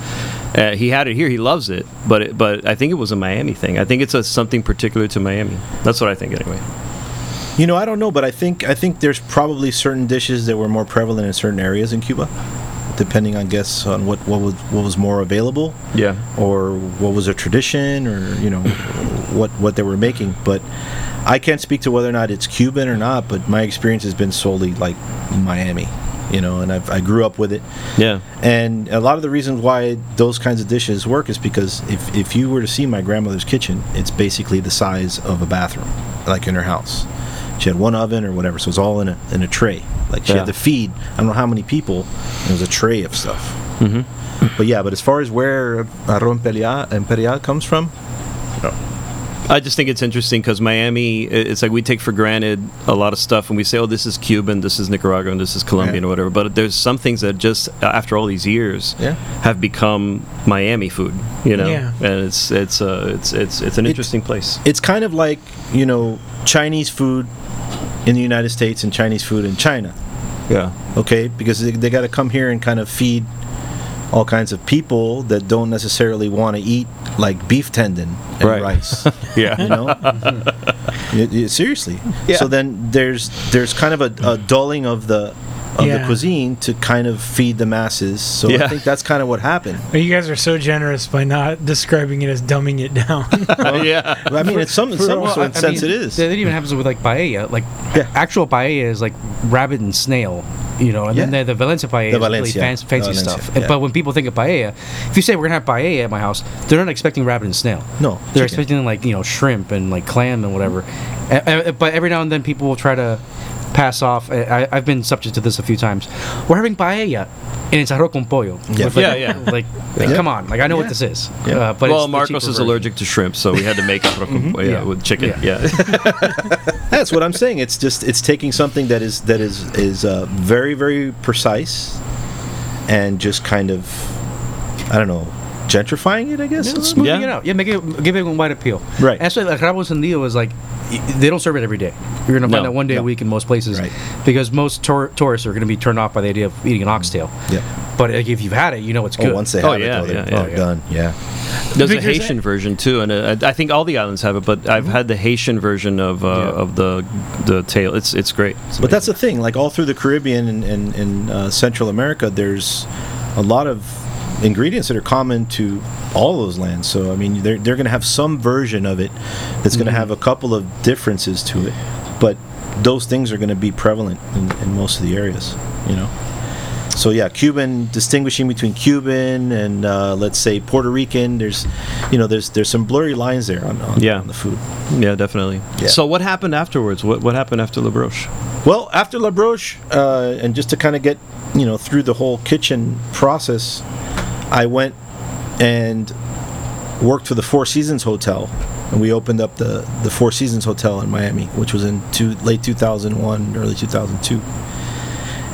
Uh, he had it here. He loves it, but it, but I think it was a Miami thing. I think it's a something particular to Miami. That's what I think anyway. You know, I don't know, but I think I think there's probably certain dishes that were more prevalent in certain areas in Cuba, depending, on guess, on what what was what was more available, Yeah. or what was a tradition, or you know, what what they were making. But I can't speak to whether or not it's Cuban or not. But my experience has been solely like Miami, you know, and I've, I grew up with it. Yeah. And a lot of the reasons why those kinds of dishes work is because if, if you were to see my grandmother's kitchen, it's basically the size of a bathroom, like in her house. She had one oven or whatever, so it's all in a in a tray. Like she Yeah. had to feed I don't know how many people. and It was a tray of stuff. hmm But yeah, but as far as where arroz imperial, imperial comes from, I just think it's interesting because Miami, it's like we take for granted a lot of stuff and we say, oh, this is Cuban, this is Nicaraguan, this is Colombian, Yeah. or whatever. But there's some things that just, uh, after all these years, Yeah. have become Miami food, you know? Yeah. And it's, it's, uh, it's, it's, it's an It- interesting place. it's kind of like you know Chinese food in the United States and Chinese food in China. Yeah. okay because they, they got to come here and kind of feed all kinds of people that don't necessarily want to eat like beef tendon and Right. rice Yeah. you know Y- y- seriously Yeah. so then there's there's kind of a, a dulling of the of the cuisine to kind of feed the masses so Yeah. i think that's kind of what happened But you guys are so generous by not describing it as dumbing it down. yeah. i mean it's some in some Well, sort of I- I sense mean, it is That even happens with like paella. Like Yeah. actual paella is like rabbit and snail. You know, and then Yeah. the, the Valencia paella The is really fancy, fancy Valencia, stuff. yeah. But when people think of paella, if you say we're gonna have paella at my house, they're not expecting rabbit and snail. no They're chicken. expecting like you know shrimp and like clam and whatever. A- a- but every now and then people will try to pass off. I, I- I've been subject to this a few times. We're having paella, and it's arroz con pollo. Yeah. Like, Yeah, yeah. Like, like, Yeah. come on, like I know what this is. Yeah. Uh, but well, it's Marcos is version. allergic to shrimp, so we had to make arroz con pollo, yeah, Yeah. with chicken. Yeah. Yeah. That's what I'm saying. It's just it's taking something that is that is is uh, very very precise, and just kind of I don't know gentrifying it. I guess. Yeah, smoothing Yeah. it out. Yeah, make it give it a wide appeal. Right. That's why like rabo encendido is like they don't serve it every day. You're gonna find No, that one day no. a week in most places, Right. because most tour- tourists are gonna be turned off by the idea of eating an oxtail. Yeah. But like, if you've had it, you know it's good. Oh, once they Oh, have yeah, it, though, they're, yeah, they're yeah. done. Yeah. There's a Haitian that- version too, and uh, I think all the islands have it. But I've had the Haitian version of uh, Yeah. of the the tail. It's it's great. It's But that's the thing. Like all through the Caribbean and, and, and uh, Central America, there's a lot of ingredients that are common to all those lands. So I mean, they're they're going to have some version of it that's going to have a couple of differences to it, but those things are going to be prevalent in, in most of the areas. You know. So yeah, Cuban distinguishing between Cuban and uh, let's say Puerto Rican. There's, you know, there's there's some blurry lines there on, on, Yeah. on the food. yeah, definitely. Yeah. So what happened afterwards? What what happened after La Broche? Well, after La Broche, uh, and just to kind of get you know through the whole kitchen process, I went and worked for the Four Seasons Hotel, and we opened up the the Four Seasons Hotel in Miami, which was in two, late 2001, early 2002,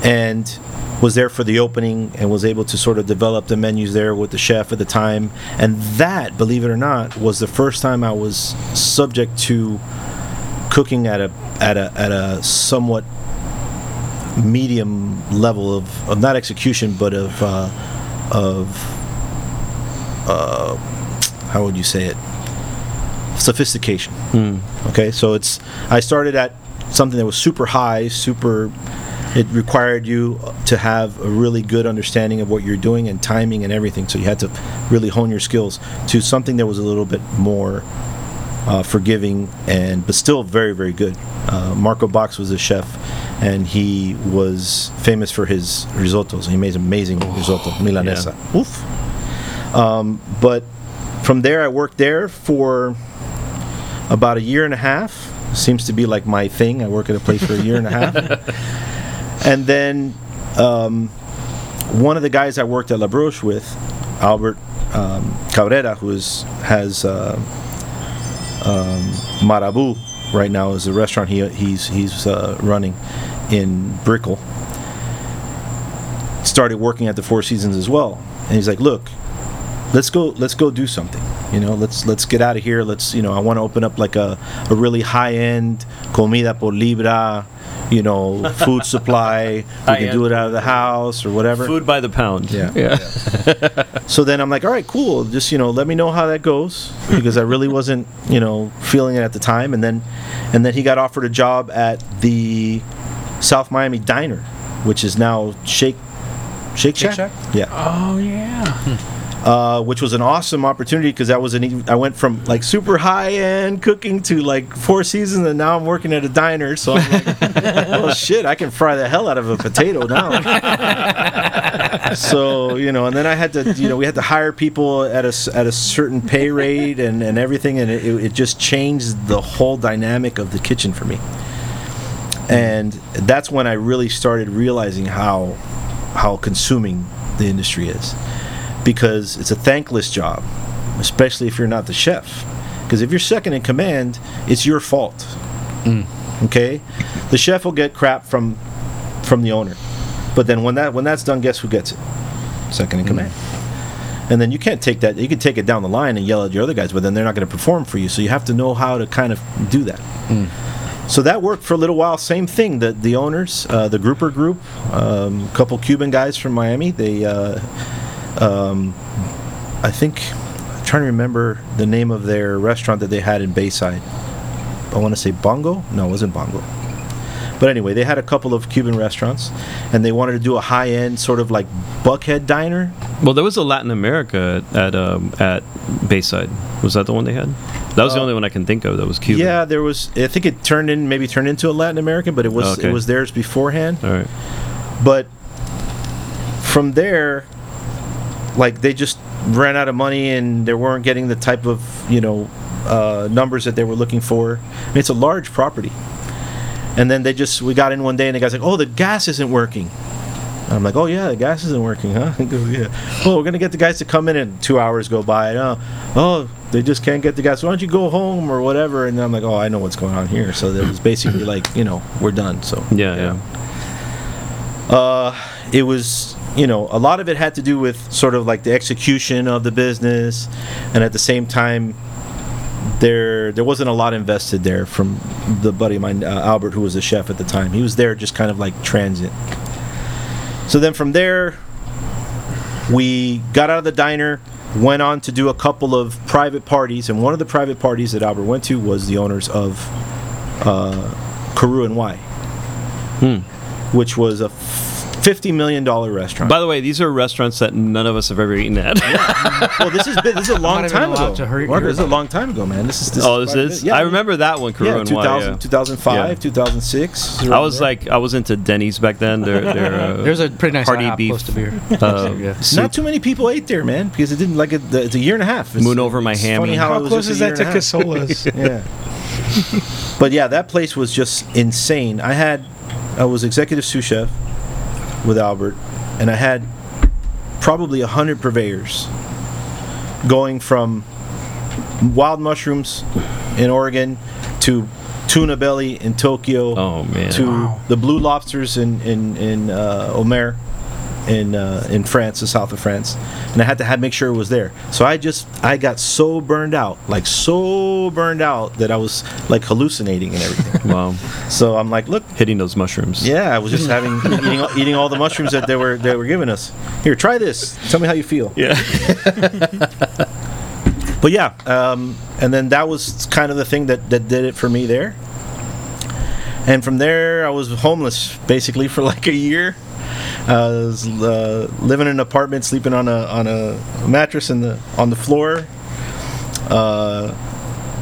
and was there for the opening and was able to sort of develop the menus there with the chef at the time, and that, believe it or not, was the first time I was subject to cooking at a at a at a somewhat medium level of, of not execution but of uh, of uh, how would you say it? Sophistication. Okay so it's I started at something that was super high super it required you to have a really good understanding of what you're doing and timing and everything so you had to really hone your skills to something that was a little bit more uh, forgiving and but still very very good. Uh, Marco Box was a chef, and he was famous for his risottos. He made amazing risotto milanesa. Oof. Um, but from there, I worked there for about a year and a half. Seems to be like my thing. I work at a place for a year and a half, and then um, one of the guys I worked at La Broche with, Albert um, Cabrera, who is, has uh, um, Marabu right now is the restaurant he he's he's uh, running in Brickell. Started working at the Four Seasons as well, and he's like, "Look, let's go let's go do something you know let's let's get out of here let's you know i want to open up like a, a really high end comida por libra you know food supply we can High-end do it out of the house or whatever Food by the pound. Yeah. Yeah. so then i'm like all right cool just you know let me know how that goes because i really wasn't you know feeling it at the time and then and then he got offered a job at the south miami diner which is now shake shake shack, Shack? yeah Oh yeah. Hmm. Uh, which was an awesome opportunity because that was an I went from like super high end cooking to like Four Seasons, and now I'm working at a diner. So I'm like, oh shit, I can fry the hell out of a potato now. so you know, and then I had to you know we had to hire people at a at a certain pay rate and and everything, and it, it just changed the whole dynamic of the kitchen for me. And that's when I really started realizing how how consuming the industry is because it's a thankless job, especially if you're not the chef. Because if you're second in command, it's your fault. Okay, the chef will get crap from from the owner, but then when that when that's done, guess who gets it? Second in command. And then you can't take that. You can take it down the line and yell at your other guys, but then they're not going to perform for you. So you have to know how to kind of do that. So that worked for a little while. Same thing. The the owners, uh, the Grouper Group, a um, couple Cuban guys from Miami. They, uh, um, I think, I'm trying to remember the name of their restaurant that they had in Bayside. I want to say Bongo. No, it wasn't Bongo. But anyway, they had a couple of Cuban restaurants, and they wanted to do a high end sort of like Buckhead diner. Well, there was a Latin America at um, at Bayside. Was that the one they had? That was the Uh, only one I can think of that was Cuban. Yeah, there was. I think it turned in maybe turned into a Latin American, but it was Okay. it was theirs beforehand. All right. But from there, like they just ran out of money and they weren't getting the type of you know uh, numbers that they were looking for. I mean, it's a large property. And then they just we got in one day and the guy's like, "Oh, the gas isn't working." And I'm like, "Oh yeah, the gas isn't working, huh?" Goes, "Yeah." Oh, we're gonna get the guys to come in and two hours go by. Oh, oh, they just can't get the gas. Why don't you go home or whatever? And I'm like, "Oh, I know what's going on here." So it was basically like, you know, we're done. So Yeah, yeah. uh, it was you know a lot of it had to do with sort of like the execution of the business and at the same time there there wasn't a lot invested there from the buddy of mine uh, albert who was the chef at the time he was there just kind of like transit so then from there we got out of the diner went on to do a couple of private parties and one of the private parties that albert went to was the owners of uh, Karu and Y Hmm. which was a fifty million dollar restaurant. By the way, these are restaurants that none of us have ever eaten at. well, this is this is a long not even time allowed ago. to hurry- Mark, hear this is a long time ago, man. This is this oh, this quite is? Yeah, I remember that one, Karu Yeah, 2000, 2005, Yeah. 2006. I was like, I was into Denny's back then. They're, they're, uh, There's a pretty nice hearty beef. close to beer. uh, yeah. not too many people ate there, man, because it didn't like it. It's a year and a half. It's, Moon over my it's hammy. Funny how, How close is that to and. Casola's? Yeah. but yeah, that place was just insane. I had, I was executive sous chef with Albert, and I had probably a hundred purveyors going from wild mushrooms in Oregon to tuna belly in Tokyo Oh man. to Wow. the blue lobsters in in in uh, Omer, in uh, in France, the south of France, and I had to have make sure it was there. So I just I got so burned out, like so burned out that I was like hallucinating and everything. wow. so I'm like, look, Hitting those mushrooms. yeah, I was just having eating, eating all the mushrooms that they were they were giving us. Here, try this. Tell me how you feel. Yeah. But yeah, um, and then that was kind of the thing that, that did it for me there. And from there, I was homeless basically for like a year. Was uh, living in an apartment, sleeping on a on a mattress in the on the floor. Uh,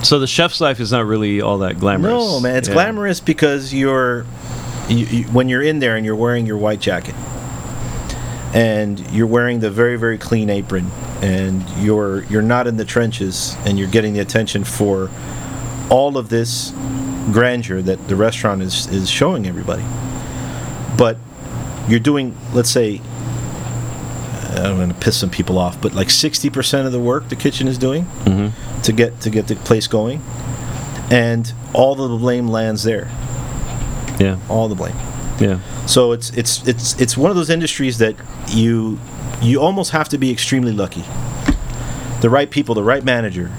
So the chef's life is not really all that glamorous. no, man, it's Yeah. glamorous because you're you, you, when you're in there and you're wearing your white jacket, and you're wearing the very very clean apron, and you're you're not in the trenches, and you're getting the attention for all of this grandeur that the restaurant is is showing everybody. But you're doing, let's say, I'm going to piss some people off, but like 60% of the work the kitchen is doing Mhm. to get to get the place going and all the blame lands there. Yeah. All the blame. Yeah. So it's it's it's it's one of those industries that you you almost have to be extremely lucky. The right people, the right manager,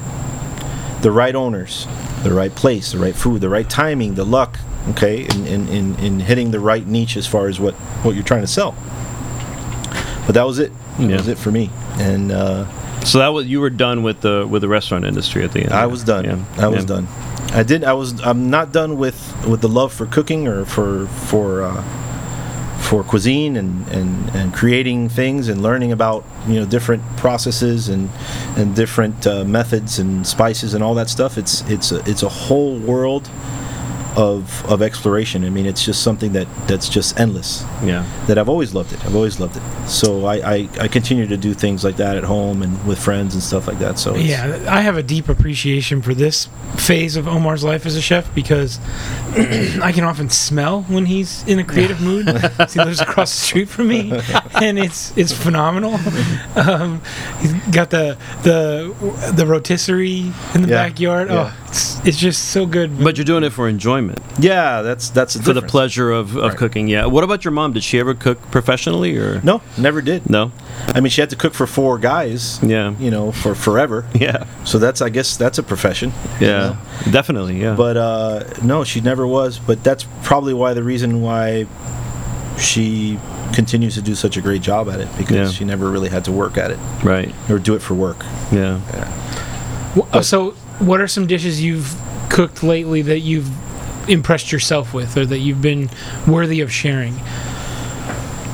the right owners, the right place, the right food, the right timing, the luck, okay, in, in, in, in hitting the right niche as far as what, what you're trying to sell. But that was it. That Yeah. was it for me. And uh, So that was you were done with the with the restaurant industry at the end. I was done. Yeah. I was Yeah. done. I did. I was. I'm not done with with the love for cooking or for for uh, for cuisine and, and and creating things and learning about you know different processes and and different uh, methods and spices and all that stuff. It's it's a, it's a whole world of of exploration. I mean, it's just something that that's just endless. Yeah. That I've always loved it. I've always loved it. So I, I, I continue to do things like that at home and with friends and stuff like that. So it's, Yeah, I have a deep appreciation for this phase of Omar's life as a chef because I can often smell when he's in a creative mood. he lives across the street from me, and it's it's phenomenal. Um, he's got the the the rotisserie in the Yeah, backyard. yeah. Oh, it's, it's just so good. But you're doing it for enjoyment, yeah, that's that's the for the pleasure of, of Right. cooking. Yeah. What about your mom? Did she ever cook professionally or No, never did. no? I mean, she had to cook for four guys. Yeah. You know, for forever. Yeah. So that's, I guess, that's a profession. you Yeah. know? Definitely. Yeah. But uh, no, she never was. But that's probably why the reason why she continues to do such a great job at it because Yeah. she never really had to work at it right. or do it for work. Yeah. Wh- uh, so, what are some dishes you've cooked lately that you've impressed yourself with, or that you've been worthy of sharing?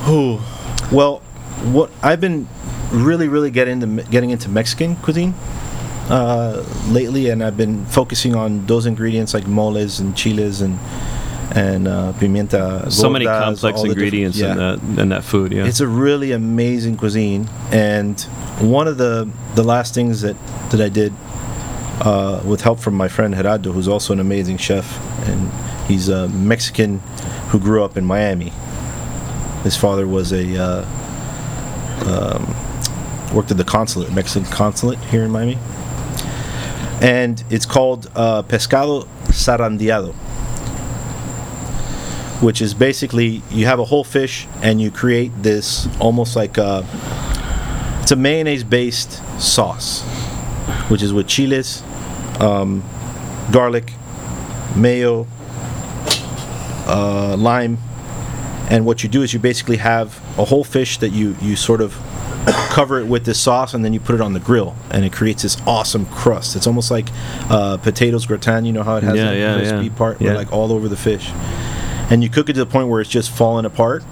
Oh, well, what I've been really, really getting into getting into Mexican cuisine uh, lately, and I've been focusing on those ingredients like moles and chiles and and uh, pimienta. So many complex all the different- ingredients in that in that food. Yeah. It's a really amazing cuisine, and one of the the last things that that I did uh, with help from my friend Gerardo, who's also an amazing chef, and he's a Mexican who grew up in Miami. His father was a uh, um, worked at the consulate, Mexican consulate here in Miami, and it's called uh, pescado zarandeado which is basically you have a whole fish and you create this almost like a it's a mayonnaise based sauce which is with chiles um, garlic mayo uh, lime and what you do is you basically have a whole fish that you you sort of cover it with this sauce and then you put it on the grill and it creates this awesome crust it's almost like uh, potatoes gratin you know how it has Yeah, that yeah, crispy yeah. part but Yeah. like all over the fish and you cook it to the point where it's just falling apart.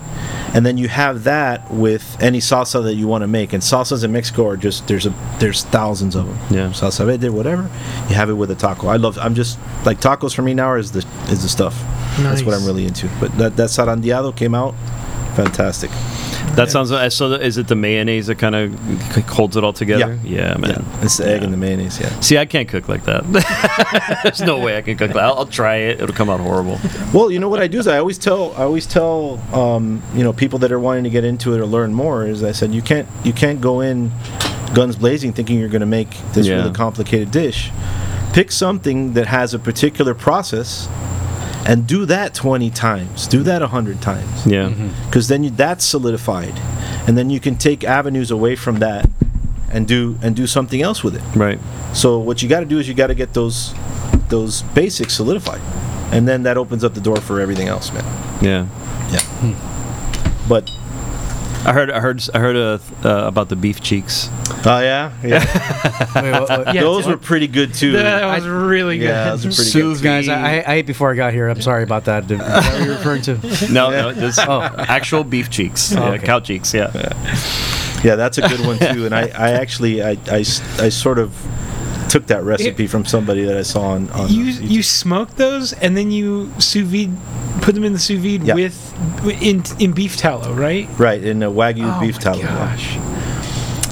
And then you have that with any salsa that you want to make. And salsas in mexico are just there's a there's thousands of them Yeah. salsa verde whatever. You have it with a taco. I love i'm just like tacos for me now is the is the stuff. Nice. that's what i'm really into. But that that zarandeado came out. Fantastic that sounds. uh, So is it the mayonnaise that kind of holds it all together? Yeah, man. yeah it's the egg Yeah. and the mayonnaise yeah See, I can't cook like that. There's no way I can cook that. I'll, I'll try it. It'll come out horrible. Well, you know what I do is I always tell I always tell um, you know people that are wanting to get into it or learn more is I said you can't you can't go in guns blazing thinking you're going to make this Yeah. really complicated dish. Pick something that has a particular process and do that 20 times. Do that 100 times. Yeah. Mm-hmm. Cuz then you, that's solidified. And then you can take avenues away from that and do and do something else with it. Right. So what you got to do is you got to get those those basics solidified. And then that opens up the door for everything else, man. Yeah. Yeah. But I heard. I heard. I heard uh, uh, about the beef cheeks. oh yeah, yeah. Wait, what- what- Yeah, those were pretty good too. That was really good. yeah, those are pretty Sous good. Guys, I, I ate before I got here. I'm sorry about that. Is that what are you're referring to? No, Yeah. no, it's Oh. actual beef cheeks. yeah, okay. cow cheeks. Yeah. Yeah, that's a good one too. And I, I actually, I, I, I sort of took that recipe from somebody that I saw on. on You YouTube. you smoke those and then you sous vide, put them in the sous vide Yeah. with in in beef tallow, right? right in a wagyu oh beef my tallow. Gosh.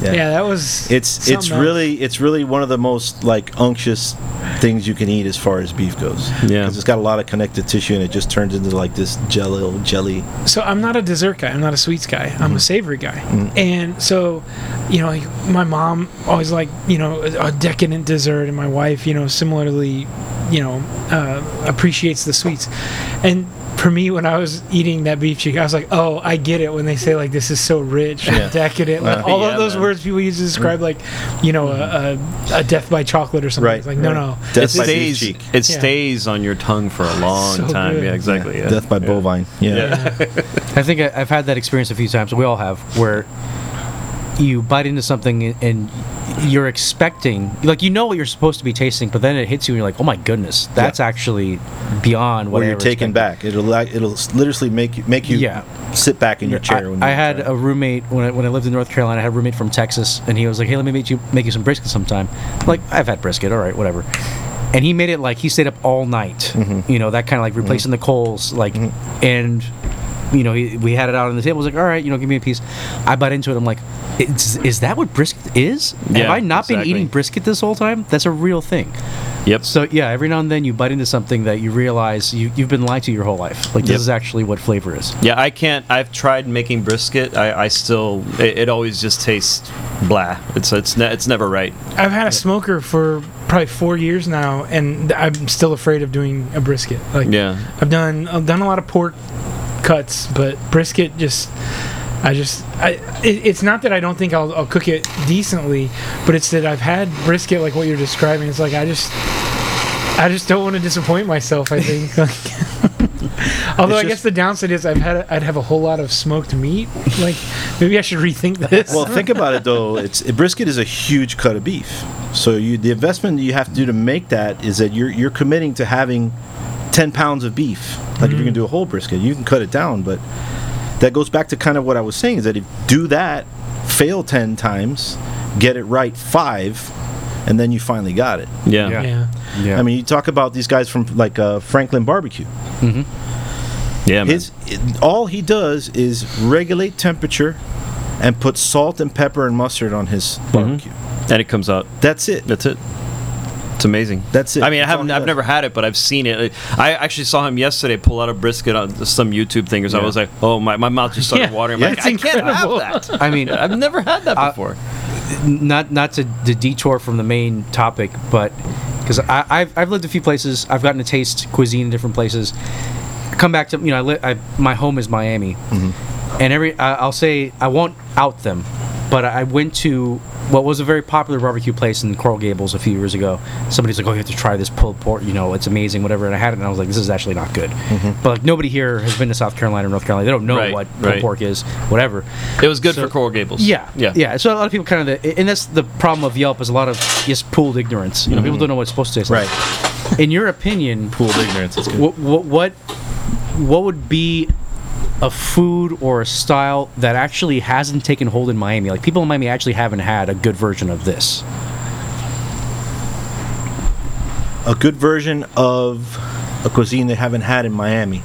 Yeah. Yeah. that was. It's it's else. really it's really one of the most like unctuous things you can eat as far as beef goes. Yeah. because it's got a lot of connective tissue and it just turns into like this jello jelly. So I'm not a dessert guy. I'm not a sweets guy. Mm-hmm. I'm a savory guy. And so, you know, like, my mom always like, you know, a, a decadent dessert, and my wife, you know, similarly you know uh, appreciates the sweets. And for me, when I was eating that beef cheek, I was like, "Oh, I get it." When they say like this is so rich, Yeah. and decadent, like, uh, all Yeah, of those man. words people use to describe mm-hmm. like, you know, a, a, a death by chocolate or something. Right. It's like, no, right. no, Death it by beef stays. cheek. It Yeah. stays on your tongue for a long So time. good. Yeah, exactly. Yeah. Death by Yeah. bovine. Yeah. Yeah. I think I, I've had that experience a few times. We all have, where you bite into something and you're expecting, like you know what you're supposed to be tasting, but then it hits you and you're like, oh my goodness, that's actually beyond what you're taken expected. back. It'll it'll literally make you make you Yeah. sit back in your chair. I, when I had a roommate when I, when I lived in North Carolina. I had a roommate from Texas, and he was like, "Hey, let me make you make you some brisket sometime." I'm like, I've had brisket, all right, whatever. And he made it like he stayed up all night. Mm-hmm. You know that kind of like replacing the coals, like, and you know he, we had it out on the table. I was like, all right, you know, give me a piece. I bite into it. I'm like, it's, is that what brisket is? Have I not been eating brisket this whole time? That's a real thing. Yep. So yeah, every now and then you bite into something that you realize you, you've been lied to your whole life. Like this Yep. is actually what flavor is. Yeah, I can't. I've tried making brisket. I, I still. It, it always just tastes blah. It's it's ne- it's never right. I've had a smoker for probably four years now, and I'm still afraid of doing a brisket. Like, Yeah. I've done I've done a lot of pork cuts, but brisket just I just I it, it's not that I don't think I'll, I'll cook it decently, but it's that I've had brisket like what you're describing. It's like I just I just don't want to disappoint myself. I think. Like, although It's I guess the downside is I've had I'd have a whole lot of smoked meat. Like maybe I should rethink this. Well, think about it though. It's a brisket is a huge cut of beef. So you the investment you have to do to make that is that you're you're committing to having ten pounds of beef. Like if you're gonna mm. do a whole brisket, you can cut it down, but that goes back to kind of what I was saying is that if you do that, fail ten times, get it right five, and then you finally got it. Yeah. Yeah. yeah. Yeah. I mean, you talk about these guys from like uh, Franklin Barbecue. Mm-hmm. Yeah. Man. His it, all he does is regulate temperature and put salt and pepper and mustard on his mm-hmm. barbecue. and it comes out. That's it. That's it. It's amazing. That's it. I mean, I That's all haven't. I've never had it, but I've seen it. I actually saw him yesterday pull out a brisket on some YouTube thing. So I was like, oh my, my mouth just started Yeah. watering. I'm Yeah, like, it's I can't have that. I mean, I've never had that Uh, before. not not to, to detour from the main topic, but because I've I've lived a few places, I've gotten to taste cuisine in different places. Come back to you know, I, li- I my home is Miami, and every I, I'll say I won't out them, but I went to what was a very popular barbecue place in Coral Gables a few years ago. Somebody's like, "Oh, you have to try this pulled pork. You know, it's amazing, whatever." And I had it, and I was like, "This is actually not good." Mm-hmm. But like nobody here has been to South Carolina or North Carolina. They don't know Right, what pulled right. pork is, whatever. It was good so- for Coral Gables. Yeah, Yeah. yeah. So a lot of people kind of, and that's the problem of Yelp is a lot of just pooled ignorance. You know, people mm-hmm. don't know what it's supposed to taste like. Right. In your opinion, Pooled ignorance. It's good. what, what what what would be a food or a style that actually hasn't taken hold in Miami? Like people in Miami actually haven't had a good version of this. A good version of a cuisine they haven't had in Miami.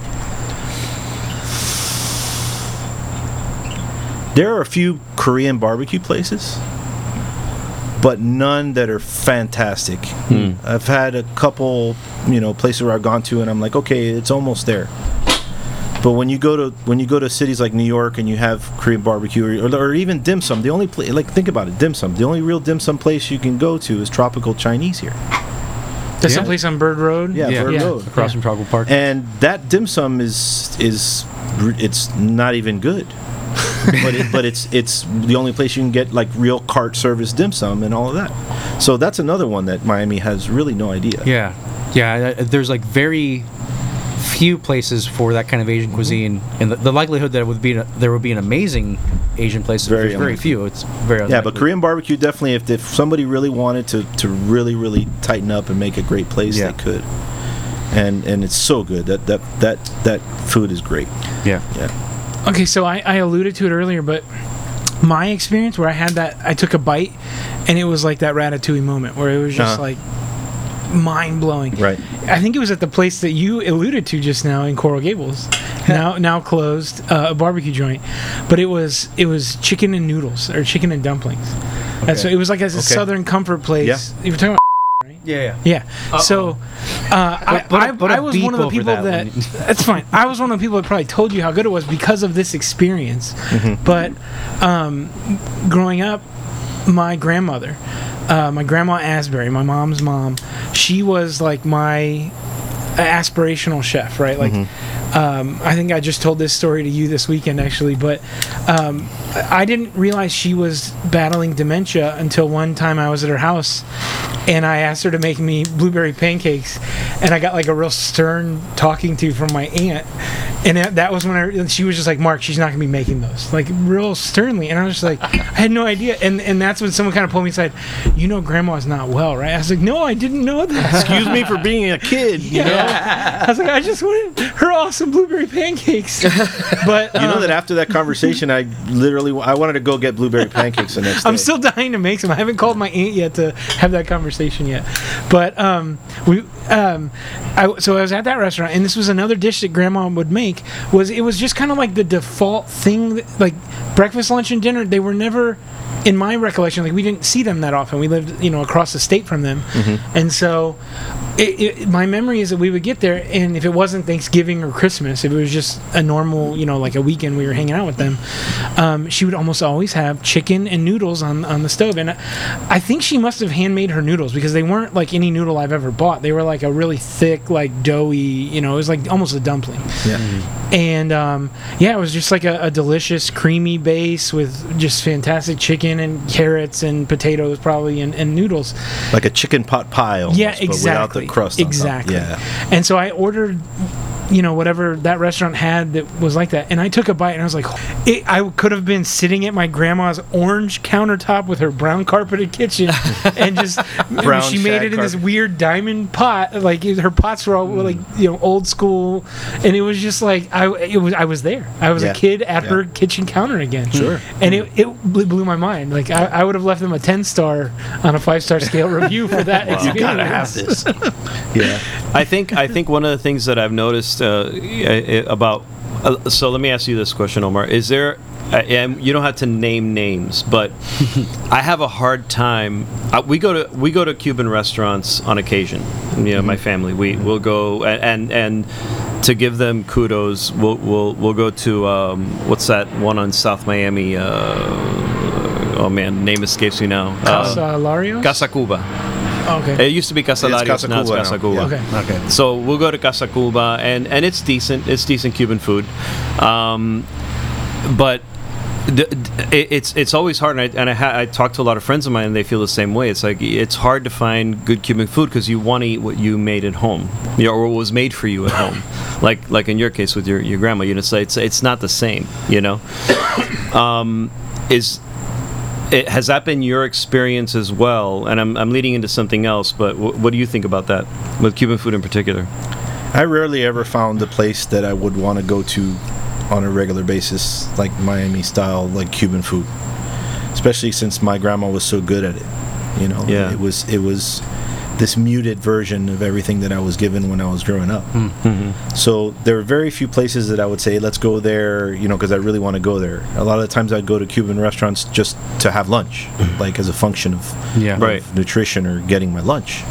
There are a few Korean barbecue places, but none that are fantastic. Hmm. I've had a couple, you know, places where I've gone to, and I'm like, okay, it's almost there. But when you go to when you go to cities like New York and you have Korean barbecue or, or even dim sum, the only place like think about it, dim sum. The only real dim sum place you can go to is Tropical Chinese here. There's Yeah. some place on Bird Road. Yeah, Yeah. Bird Yeah. Road. Across Yeah. from Tropical Park. And that dim sum is is it's not even good. but it, but it's it's the only place you can get like real cart service dim sum and all of that. So that's another one that Miami has really no idea. Yeah, yeah. uh, There's like very few places for that kind of Mm-hmm. Asian cuisine, and the, the likelihood that it would be a, there would be an amazing Asian place Very very, very unlikely. few. It's very Yeah, but. Korean barbecue definitely. If, if somebody really wanted to, to really really tighten up and make a great place, Yeah. they could. And and it's so good that that that that food is great. Yeah. Yeah. Okay, so I, I alluded to it earlier, but my experience where I had that, I took a bite, and it was like that ratatouille moment where it was just Uh-huh. like mind blowing. Right. I think it was at the place that you alluded to just now in Coral Gables, now now closed, uh, a barbecue joint, but it was it was chicken and noodles or chicken and dumplings. That's Okay. it was like a Okay. southern comfort place. Yeah. You were talking about. Yeah, yeah. Yeah. So, uh, I, put a- I, put a I was one of the people that that. that's fine. I was one of the people that probably told you how good it was because of this experience. Mm-hmm. But um, growing up, my grandmother uh, my grandma Asbury, my mom's mom, she was like my aspirational chef, right? Like, um, I think I just told this story to you this weekend, actually, but um, I didn't realize she was battling dementia until one time I was at her house and I asked her to make me blueberry pancakes, and I got like a real stern talking to from my aunt, and that, was when I she was just like, Mark, she's not gonna be making those, like real sternly, and I was just like, I had no idea, and and that's when someone kind of pulled me aside, you know, Grandma's not well, right? I was like, no, I didn't know that. Excuse me for being a kid. You know, I was like, I just wanted her awesome blueberry pancakes, but you know um, that after that conversation, I literally I wanted to go get blueberry pancakes the next day. I'm still dying to make some. I haven't called my aunt yet to have that conversation yet. But um, we, um, I, so I was at that restaurant, and this was another dish that Grandma would make. Was it was just kind of like the default thing, that, like breakfast, lunch, and dinner. They were never, in my recollection, like we didn't see them that often. We lived, you know, across the state from them, and so. It, it, my memory is that we would get there, and if it wasn't Thanksgiving or Christmas, if it was just a normal, you know, like a weekend we were hanging out with them, um, she would almost always have chicken and noodles on on the stove. And I, I think she must have handmade her noodles because they weren't like any noodle I've ever bought. They were like a really thick, like doughy, you know, it was like almost a dumpling. Yeah. And um, yeah, it was just like a, a delicious, creamy base with just fantastic chicken and carrots and potatoes, probably, and, and noodles. like a chicken pot pie. Almost, Yeah, But exactly. crust. Exactly. Yeah. And so I ordered, you know, whatever that restaurant had that was like that, and I took a bite, and I was like, it, I could have been sitting at my grandma's orange countertop with her brown carpeted kitchen, and just Brown she made it in this weird diamond pot. Like her pots were all Mm. like you know old school, and it was just like I it was I was there. I was Yeah. a kid at Yeah. her kitchen counter again. Sure. And it, it blew my mind. Like I, I would have left them a ten star on a five star scale review for that experience. You gotta have this. yeah. I think I think one of the things that I've noticed uh, i- i- about uh, so let me ask you this question, Omar: Is there uh, and you don't have to name names, but I have a hard time. Uh, we go to we go to Cuban restaurants on occasion. You know, my family we will go a- and and to give them kudos, we'll we'll we'll go to um, what's that one on South Miami? Uh, oh man, name escapes me now. Casa Uh, Larios? Casa Cuba. Okay. It used to be Casa It's Larios, Casa now it's Casa now. Cuba. Yeah. Okay. Okay. So we'll go to Casa Cuba, and and it's decent. It's decent Cuban food, um, but the, it's it's always hard. And I and I, ha- I talk to a lot of friends of mine, and they feel the same way. It's like it's hard to find good Cuban food because you want to eat what you made at home, you know, or what was made for you at home. Like like in your case with your, your grandma, you know, it's it's it's not the same. You know, um, is it, has that been your experience as well? And I'm, I'm leading into something else, but w- what do you think about that with Cuban food in particular? I rarely ever found a place that I would want to go to on a regular basis, like Miami style, like Cuban food. Especially since my grandma was so good at it. You know, Yeah. it was it was this muted version of everything that I was given when I was growing up. So there are very few places that I would say, let's go there, you know, because I really want to go there. A lot of the times I'd go to Cuban restaurants just to have lunch, like as a function of Yeah. Right. nutrition or getting my lunch.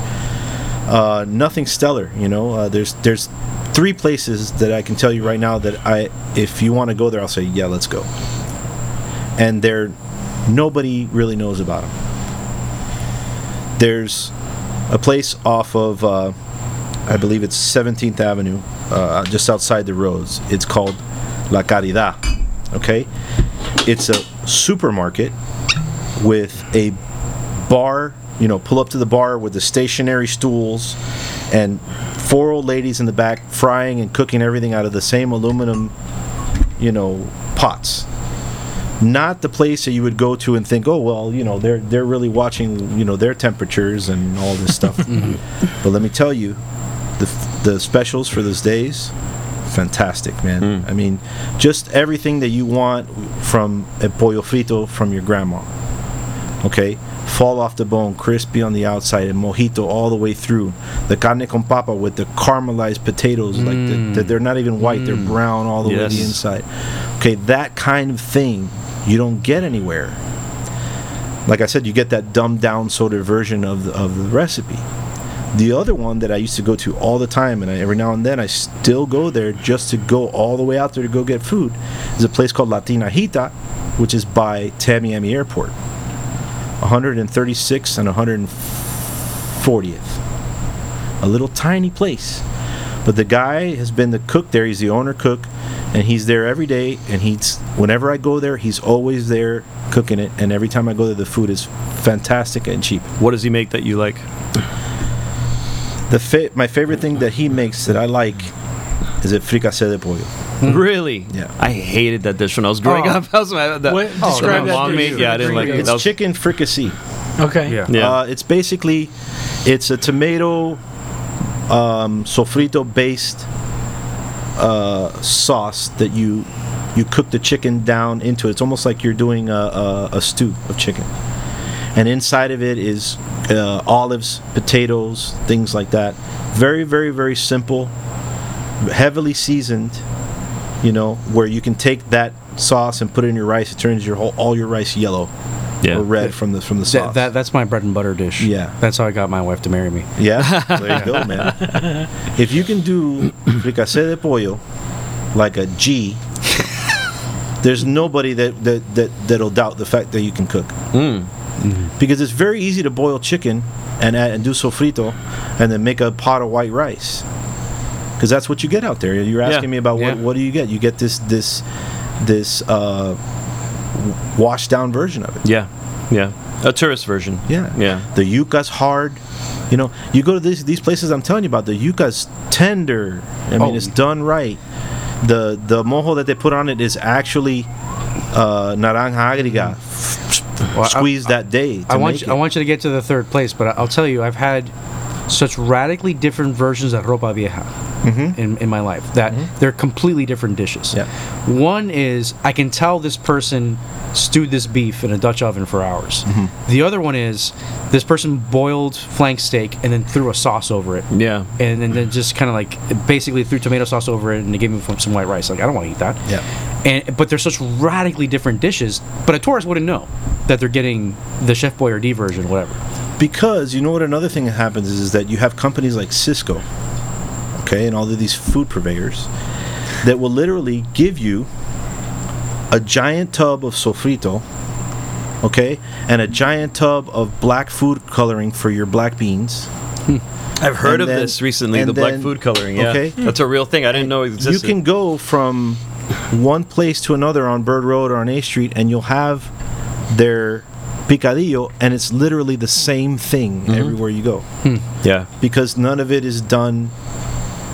Uh, nothing stellar, you know. Uh, there's there's three places that I can tell you right now that I, if you want to go there, I'll say yeah, let's go. And they're nobody really knows about them. There's a place off of, uh, I believe it's 17th Avenue, uh, just outside the roads. It's called La Caridad. Okay, it's a supermarket with a bar, you know, pull up to the bar with the stationary stools and four old ladies in the back frying and cooking everything out of the same aluminum, you know, pots. Not the place that you would go to and think, oh well, you know, they're they're really watching, you know, their temperatures and all this stuff. Mm-hmm. But let me tell you, the the specials for those days, fantastic, man. Mm. I mean, just everything that you want from a pollo frito from your grandma okay? Fall off the bone crispy on the outside and mojito all the way through. The carne con papa with the caramelized potatoes like the, the, mm. they're not even white they're mm. brown all the way to the inside. Okay that kind of thing you don't get anywhere like i said you get that dumbed down sort of version of the, of the recipe the other one that I used to go to all the time, and I, every now and then I still go there just to go all the way out there to go get food, is a place called Latina Hita, which is by Tamiami Airport. 136th and 140th. A little tiny place. But the guy has been the cook there. He's the owner cook, and he's there every day. And he's whenever I go there, he's always there cooking it. And every time I go there, the food is fantastic and cheap. What does he make that you like? The fa- my favorite thing that he makes that I like is it fricassé de pollo. Really? Yeah. I hated that dish when I was growing Oh. up. I was mad at that. What- Oh, describe my that mom dish. made- Yeah, I didn't like it. It's was- chicken fricassee. Okay. Yeah. Yeah. Uh, it's basically it's a tomato um, sofrito based uh, sauce that you you cook the chicken down into. It's almost like you're doing a, a, a stew of chicken, and inside of it is uh, olives, potatoes, things like that. Very, very, very simple, heavily seasoned. You know, where you can take that sauce and put it in your rice. It turns your whole all your rice yellow Yeah. or red from the from the sauce. That, that, that's my bread and butter dish. Yeah. That's how I got my wife to marry me. Yeah, there you go, man. If you can do fricassé de pollo like a G, there's nobody that, that, that, that'll doubt the fact that you can cook. Mm. Because it's very easy to boil chicken and add, and do sofrito and then make a pot of white rice. Because that's what you get out there. You're asking Yeah. me about Yeah. what, what do you get? You get this this this uh, washed down version of it. Yeah. Yeah. A tourist version. Yeah. Yeah. The yuca's hard. You know, you go to these these places I'm telling you about. The yuca's tender. I mean, Oh. it's done right. The the mojo that they put on it is actually uh, naranja agria Well, I- squeezed that day. I want you, it. I want you to get to the third place, but I- I'll tell you, I've had such radically different versions of ropa vieja Mm-hmm. in, in my life that mm-hmm. they're completely different dishes. Yeah. One is I can tell this person stewed this beef in a Dutch oven for hours. Mm-hmm. The other one is this person boiled flank steak and then threw a sauce over it. Yeah. And then, then just kind of like basically threw tomato sauce over it and they gave me some white rice. Like I don't want to eat that. Yeah. And but they're such radically different dishes. But a tourist wouldn't know that they're getting the Chef Boyardee version, whatever. Because you know what another thing that happens is, is that you have companies like Sysco, okay, and all of these food purveyors that will literally give you a giant tub of sofrito, okay, and a giant tub of black food coloring for your black beans. Hmm. I've heard And of then- this recently. The black food coloring. Yeah. okay. That's a real thing. I didn't know it You can go from one place to another on Bird Road or on A Street, and you'll have their picadillo, and it's literally the same thing mm-hmm. everywhere you go. Hmm. Yeah. because none of it is done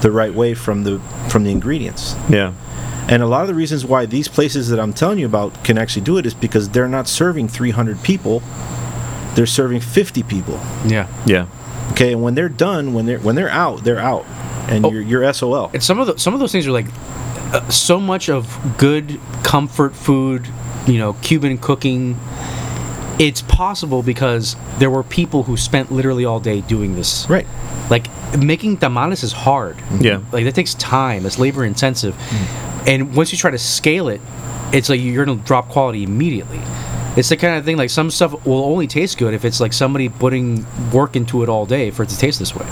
the right way from the from the ingredients. Yeah. And a lot of the reasons why these places that I'm telling you about can actually do it is because they're not serving 300 people; they're serving 50 people. Yeah. Yeah. Okay, and when they're done, when they're when they're out, they're out, and Oh. you're you're SOL. And some of the, some of those things are like uh, so much of good comfort food, you know, Cuban cooking. It's possible because there were people who spent literally all day doing this. Right. Like making tamales is hard. Yeah. Like that takes time. It's labor intensive. And once you try to scale it, it's like you're gonna drop quality immediately. It's the kind of thing like some stuff will only taste good if it's like somebody putting work into it all day for it to taste this way.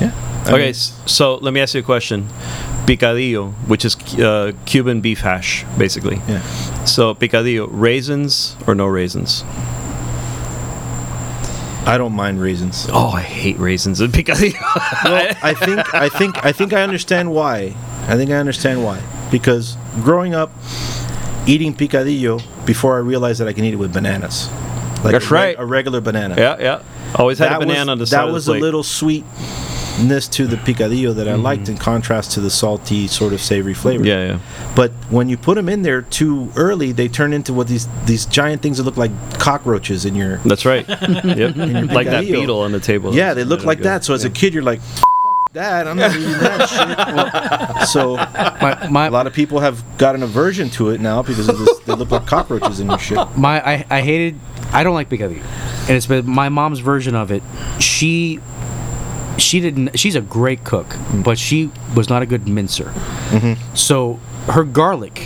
Yeah. I Okay, mean, so let me ask you a question. Picadillo, which is uh, Cuban beef hash, basically. yeah. So picadillo, raisins or no raisins? I don't mind raisins. Oh, I hate raisins in picadillo. Well, I think I think I think I understand why. I think I understand why. Because growing up eating picadillo before I realized that I can eat it with bananas. Like That's a right. A regular banana. yeah, yeah. Always had a banana on the was, side that was a little little sweetness to the picadillo that I mm-hmm. liked in contrast to the salty sort of savory flavor. Yeah, yeah. But when you put them in there too early, they turn into what these these giant things that look like cockroaches in your. That's right. yep. Like that beetle on the table. Yeah, they look like good. that. So as a kid, you're like, "F- that I'm not eating that shit. So My, my, a lot of people have got an aversion to it now because of this. They look like cockroaches in your shit. my I, I hated I don't like picadillo, and it's been my mom's version of it. She she didn't. She's a great cook, Mm. but she was not a good mincer. Mm-hmm. So her garlic,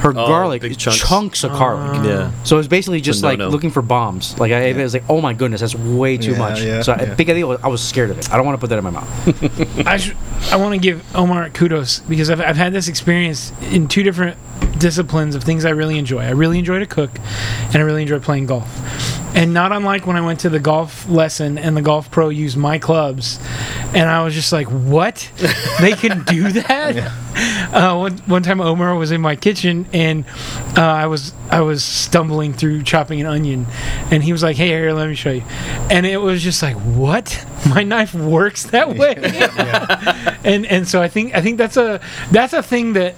her Oh, garlic, chunks. chunks of garlic. Yeah. So it's basically just like no-no. looking for bombs. Like I, it was like, oh my goodness, that's way too Yeah, much. yeah, so I, yeah. picadillo, I was scared of it. I don't want to put that in my mouth. I sh- I want to give Omar kudos because I've, I've had this experience in two different disciplines of things I really enjoy. I really enjoy to cook, and I really enjoy playing golf. And not unlike when I went to the golf lesson and the golf pro used my clubs, and I was just like, "What? they can do that?" Uh, one, one time, Omar was in my kitchen, and uh, I was I was stumbling through chopping an onion, and he was like, "Hey, here, let me show you," and it was just like, "What? My knife works that way?" and and so I think I think that's a that's a thing that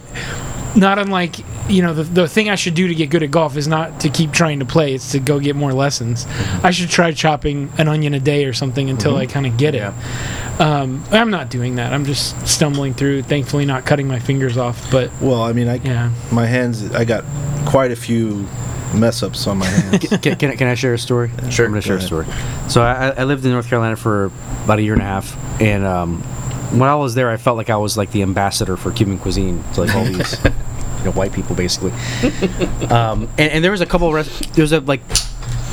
not unlike you know the, the thing I should do to get good at golf is not to keep trying to play it's to go get more lessons I should try chopping an onion a day or something until I kind of get it um, I'm not doing that I'm just stumbling through thankfully not cutting my fingers off but Well, I mean, I yeah my hands. I got quite a few mess ups on my hands. can, can, I- can I share a story? Sure, I'm going to share a story. So I, I lived in North Carolina for about a year and a half, and um, when I was there, I felt like I was like the ambassador for Cuban cuisine to like all these you know, white people, basically. um, and, and there was a couple. Of there was a, like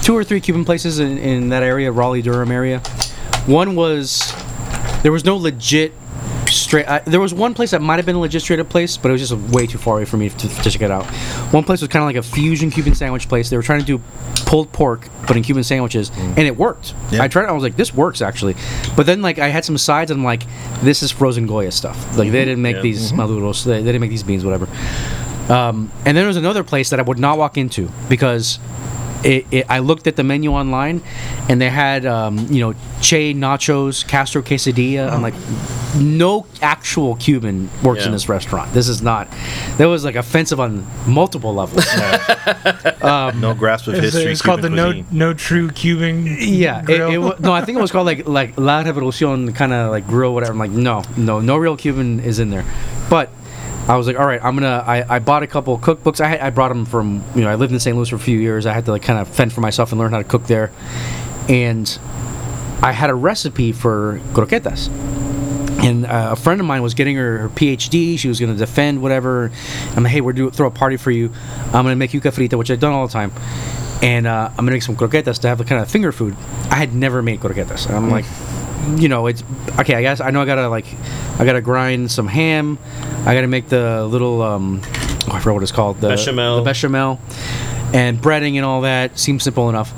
two or three Cuban places in, in that area, Raleigh Durham area. One was there was no legit straight. I, there was one place that might have been a up place, but it was just way too far away for me to, to check it out. One place was kind of like a fusion Cuban sandwich place. They were trying to do pulled pork, but in Cuban sandwiches, mm. and it worked. Yeah. I tried. it, I was like, this works actually. But then like I had some sides, and I'm like, this is frozen Goya stuff. Like they mm-hmm. didn't make Yeah. these mm-hmm. maduros. They, they didn't make these beans, whatever. Um, and then there was another place that I would not walk into because it, it, I looked at the menu online, and they had um, you know Che nachos, Castro quesadilla. I'm like, no actual Cuban works in this restaurant. This is not. That was like offensive on multiple levels. no grasp of it's, history. it's called the Cuban no no true Cuban Yeah, it, grill. it, wa- no, I think it was called like like La Revolucion, kind of like grill, whatever. I'm like, no, no, no real Cuban is in there. But I was like, all right, I'm gonna. I, I bought a couple cookbooks. I had, I brought them from you know I lived in St. Louis for a few years. I had to like kind of fend for myself and learn how to cook there, and I had a recipe for croquetas. And uh, a friend of mine was getting her, her PhD. She was going to defend whatever. I'm like, hey, we're doing throw a party for you. I'm going to make yuca frita, which I've done all the time, and uh, I'm going to make some croquetas to have a kind of finger food. I had never made croquetas. And I'm like, you know, it's okay. I guess I know I gotta like, I gotta grind some ham. I gotta make the little um, oh, I forgot what it's called. The Bechamel. The bechamel, and breading and all that seems simple enough.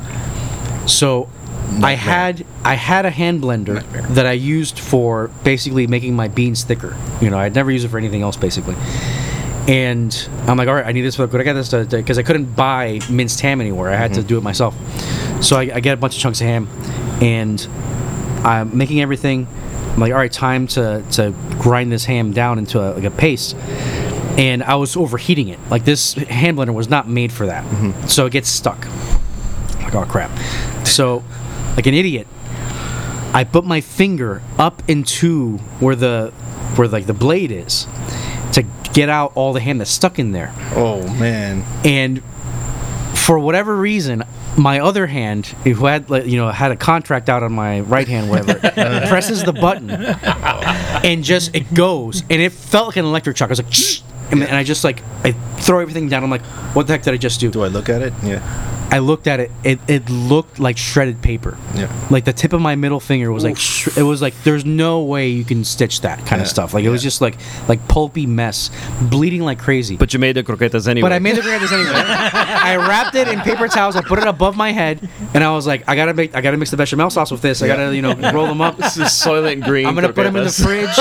So. I had I had a hand blender that I used for basically making my beans thicker. You know, I'd never use it for anything else basically. And I'm like, all right, I need this for good. I got this because I couldn't buy minced ham anywhere. I had to do it myself. So I, I get a bunch of chunks of ham, and I'm making everything. I'm like, all right, time to to grind this ham down into a, like a paste. And I was overheating it. Like this hand blender was not made for that, mm-hmm. so it gets stuck. I'm like, oh crap. So, like an idiot, I put my finger up into where the where like the blade is to get out all the ham that's stuck in there. Oh man. And for whatever reason, my other hand, who had like, you know had a contract out on my right hand, whatever, uh. presses the button, and just it goes, and it felt like an electric shock. I was like, "Shh!" and, and I just like I throw everything down. I'm like, what the heck did I just do? Do I look at it? Yeah. I looked at it. It, it looked like shredded paper. Yeah. Like the tip of my middle finger was like sh- it was like there's no way you can stitch that kind of stuff. Like it was just like like pulpy mess, bleeding like crazy. But you made the croquetas anyway. But I made the croquetas anyway. I wrapped it in paper towels. I put it above my head, and I was like, I gotta make, I gotta mix the bechamel sauce with this. I gotta, you know, roll them up. this is Soylent Green. I'm gonna put them in the fridge.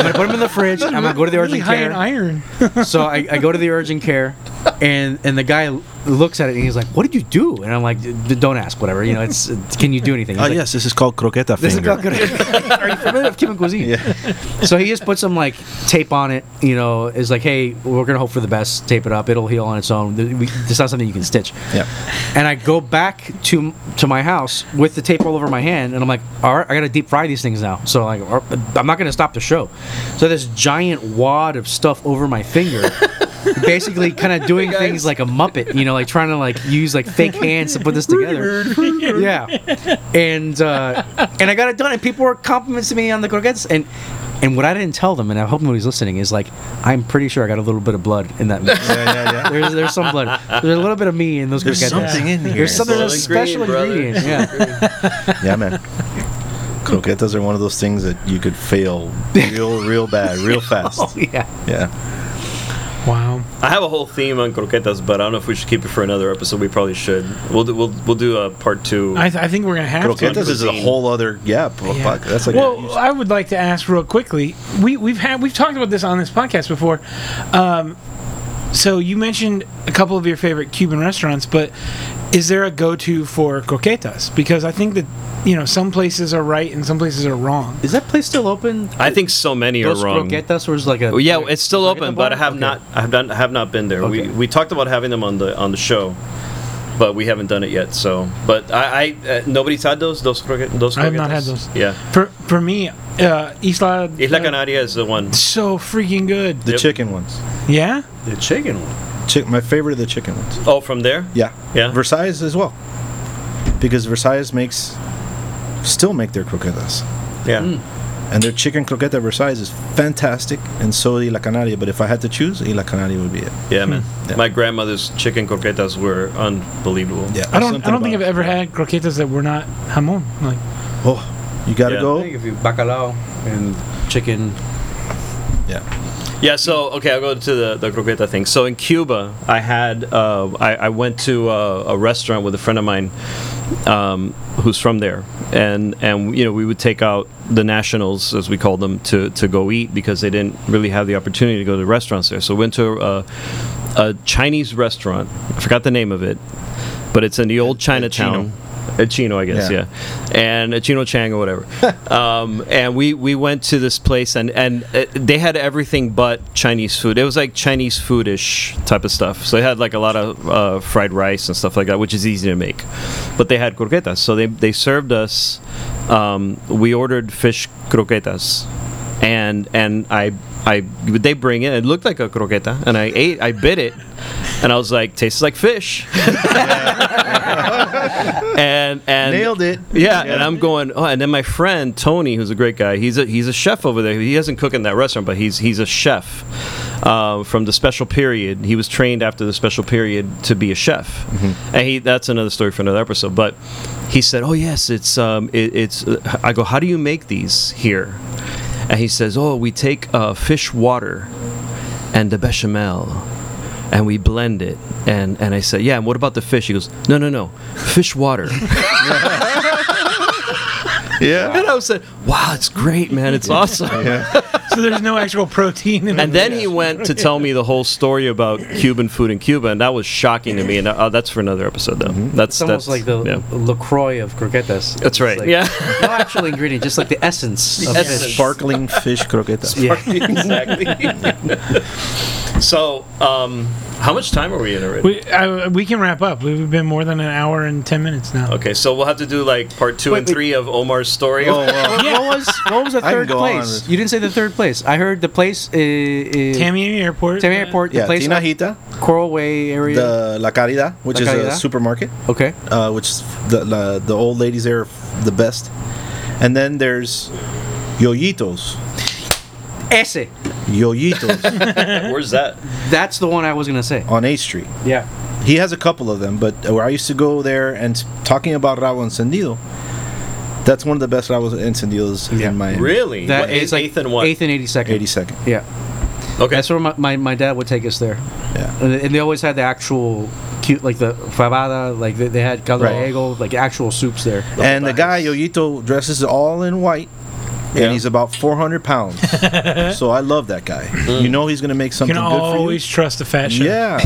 I'm gonna put them in the fridge. I'm gonna go to the really urgent high care in iron. so I, I go to the urgent care, and and the guy looks at it and he's like, "What did you do?" And I'm like, "D- "Don't ask. Whatever. You know, it's. it's- Can you do anything?" Oh like, yes, this is called croqueta This is finger. not good. Are you familiar with Cuban cuisine? Yeah. So he just put some like tape on it. You know, is like, "Hey, we're gonna hope for the best. Tape it up. It'll heal on its own. It's not something you can stitch." Yeah. And I go back to to my house with the tape all over my hand, and I'm like, all right, I gotta deep fry these things now. So like, I'm not gonna stop the show. So this giant wad of stuff over my finger, basically kind of doing things like a muppet, you know, like trying to like use like fake hands to put this together. yeah, and uh, and I got it done, and people were complimenting me on the croquettes, and and what I didn't tell them, and I hope nobody's listening, is like I'm pretty sure I got a little bit of blood in that mix. Yeah, yeah, yeah. There's there's some blood. There's a little bit of me in those There's croquetas. something in here. There's something there's a special ingredient. Yeah. Yeah, man. Croquetas are one of those things that you could fail real, real bad, real fast. Oh yeah. Yeah. Wow. I have a whole theme on croquetas, but I don't know if we should keep it for another episode. We probably should. We'll do, we'll we'll do a part two. I, th- I think we're gonna have to. Croquetas is a whole other yeah. po- Yeah. fuck, That's like Well, I would like to ask real quickly. We we've had we've talked about this on this podcast before. Um, so you mentioned a couple of your favorite Cuban restaurants, but is there a go-to for croquetas? Because I think that you know some places are right and some places are wrong. Is that place still open? I think so many are Dos wrong. Croquetas was like a. Well, yeah, it's still open, but I have Okay. not. I have not. Have not been there. Okay. We we talked about having them on the on the show, but we haven't done it yet. So, but I, I uh, nobody's had those those croquetas. Those I have not had those. Yeah, For for me, uh, Isla Isla uh, Canaria is the one. so freaking good. the Yep. chicken ones. Yeah. The chicken one. Chick, my favorite are the chicken ones. Oh, from there. Yeah. Yeah. Versailles as well. Because Versailles makes still make their croquetas. Yeah. Mm. And their chicken croqueta Versailles is fantastic, and so is La Canaria. But if I had to choose, La Canaria would be it. Yeah, man. Yeah. My grandmother's chicken croquetas were unbelievable. Yeah, I don't. I don't think I've ever had croquetas that were not jamon. Like Oh, you gotta Yeah. I go. think if you bacalao and chicken. Yeah. Yeah, so okay, I'll go to the, the croqueta thing. So in Cuba, I had uh, I, I went to a, a restaurant with a friend of mine um, who's from there, and and you know we would take out the nationals as we call them to, to go eat because they didn't really have the opportunity to go to restaurants there. So we went to a, a Chinese restaurant. I forgot the name of it, but it's in the old Chinatown. A Chino, I guess, Yeah. yeah, and a Chino Chang or whatever. um, and we, we went to this place, and and uh, they had everything but Chinese food. It was like Chinese foodish type of stuff. So they had like a lot of uh, fried rice and stuff like that, which is easy to make. But they had croquetas, so they they served us. Um, we ordered fish croquetas, and and I I they bring it. It looked like a croqueta, and I ate. I bit it, and I was like, tastes like fish. and and Nailed it. yeah, and I'm going. Oh, and then my friend Tony, who's a great guy, he's a he's a chef over there. He doesn't cook in that restaurant, but he's he's a chef uh, from the special period. He was trained after the special period to be a chef, and he that's another story for another episode. But he said, "Oh yes, it's um it, it's." Uh, I go, "How do you make these here?" And he says, "Oh, we take uh, fish water and the bechamel." And we blend it, and and I said, yeah. And what about the fish? He goes, no, no, no, fish water. Yeah. And I said, "Wow, it's great, man! It's awesome." So, there's no actual protein in And it. then he went to tell me the whole story about Cuban food in Cuba, and that was shocking to me. And uh, that's for another episode, though. That's It's almost that's, like the yeah. LaCroix of croquetas. That's right. like- yeah, No actual ingredient, just like the essence of essence. fish. Sparkling fish croqueta. Yeah. exactly. so, um, how much time are we in already? we I, we can wrap up. We've been more than an hour and ten minutes now. okay, so we'll have to do like part two Wait, and wait. three of Omar's story. Oh, wow. What was what was the third place? You didn't say the third place. I heard the place. Uh, uh, Tamiami Airport. Tamiami Airport. The Yeah, place up Tinajita, Coral Way area. the La Caridad, which La is Caridad? a supermarket, okay. uh, which the, the the old ladies there are the best. And then there's Yoyitos. Ese. Yoyitos Where's that? That's the one I was gonna say. on 8th Street. Yeah. He has a couple of them, but where I used to go there and talking about rabo encendido, that's one of the best rabo encendidos Yeah. in Miami. Really? That What, it's like eighth and what? Eighth and eighty second. 82nd. Yeah. Okay. That's where my, my, my dad would take us there. Yeah. And, and they always had the actual cute, like the fabada, like they, they had caldo Right. gallego, like actual soups there. And the guy Yoyito dresses all in white, and he's about 400 pounds. so I love that guy. Mm. You know he's gonna make You something can good always trust a fat chef. Yeah.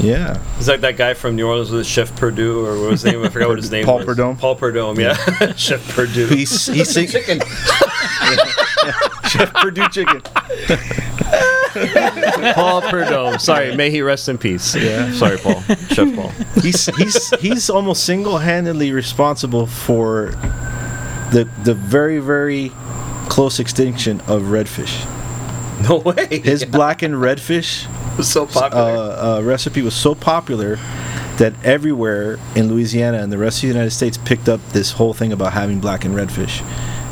yeah. He's like that guy from New Orleans with Chef Purdue or what was his name? I forgot what his name is. Paul was. Prudhomme? Paul Prudhomme, yeah. Chef Purdue. He's he's sing- chicken. Chef Purdue chicken. Paul Prudhomme. Sorry, may he rest in peace. Yeah. Sorry, Paul. Chef Paul. He's he's he's almost single-handedly responsible for the the very very close extinction of redfish. No way. His blackened redfish was so uh, popular. uh, recipe was so popular that everywhere in Louisiana and the rest of the United States picked up this whole thing about having blackened redfish,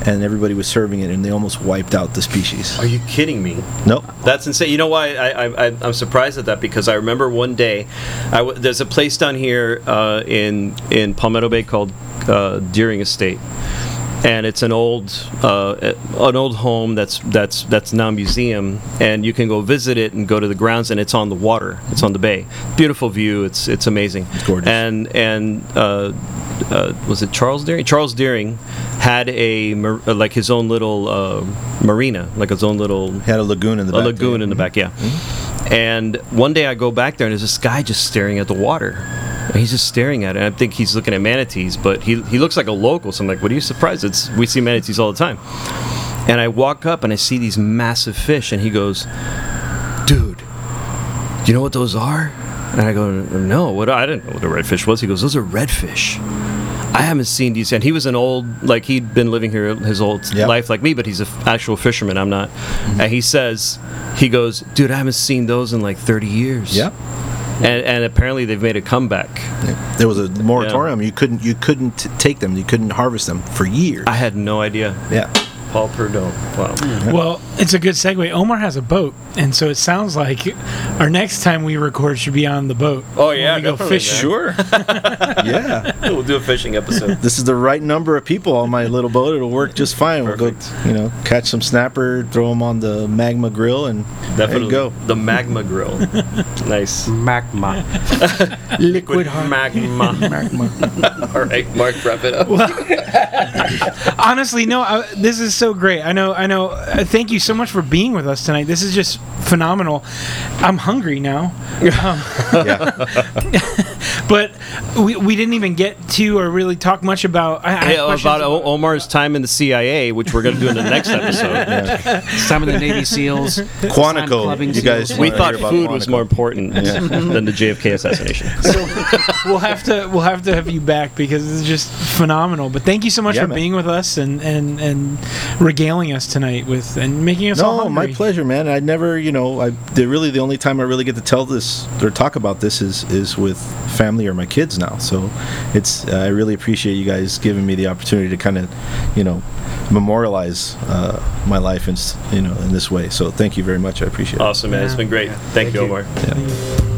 and everybody was serving it, and they almost wiped out the species. Are you kidding me? Nope. That's insane. You know why I, I, I'm surprised at that because I remember one day, I w- there's a place down here uh, in in Palmetto Bay called uh, Deering Estate, and it's an old uh, an old home that's that's that's now a museum, and you can go visit it and go to the grounds, and it's on the water, it's on the bay, beautiful view, it's it's amazing, It's gorgeous. and and. Uh, uh, was it Charles Deering? Charles Deering had a mar- uh, like his own little uh, marina, like his own little he Had a lagoon in the a back. lagoon in the back, yeah. And one day I go back there and there's this guy just staring at the water. And he's just staring at it. And I think he's looking at manatees, but he, he looks like a local. So I'm like, what are you surprised? It's we see manatees all the time. And I walk up and I see these massive fish, and he goes, "Dude, do you know what those are?" And I go, "No, what? I didn't know what a redfish was." He goes, "Those are redfish." I haven't seen these, and he was an old, like he'd been living here his whole Yep. life, like me, but he's an actual fisherman. I'm not. And he says, he goes, dude, I haven't seen those in like 30 years. Yeah. And, and apparently they've made a comeback. There was a moratorium. You couldn't you couldn't take them. You couldn't harvest them for years. I had no idea. yeah. Paul Prudhomme. Wow. Well, it's a good segue. Omar has a boat, and so it sounds like our next time we record should be on the boat. Oh, yeah, we go definitely, fishing. Sure. Yeah. we'll do a fishing episode. this is the right number of people on my little boat. It'll work just fine. We'll go, you know, catch some snapper, throw them on the magma grill, and there Definitely. you go. The magma grill. nice. Magma. Liquid hard. magma. All right, Mark, wrap it up. Honestly, no. I, this is so great. I know. I know. Uh, thank you so much for being with us tonight. This is just phenomenal. I'm hungry now. Um, but we, we didn't even get to or really talk much about. I, I Hey, have questions about o- Omar's time in the CIA, which we're going to do in the next episode. Some of the Navy SEAls. Quantico. clubbing You guys. We thought hear about food was more important than the JFK assassination. We'll have to we'll have to have you back because it's just phenomenal. But thank you so much Yeah, for man. being with us and, and and regaling us tonight with and making us all No, hungry. my pleasure, man. I never, you know, I really the only time I really get to tell this or talk about this is is with family or my kids now. So it's I really appreciate you guys giving me the opportunity to kind of, you know, memorialize uh, my life in you know in this way. So thank you very much. I appreciate it. Awesome, man. It's been great. Thank, you, Thank you. Omar. Yeah.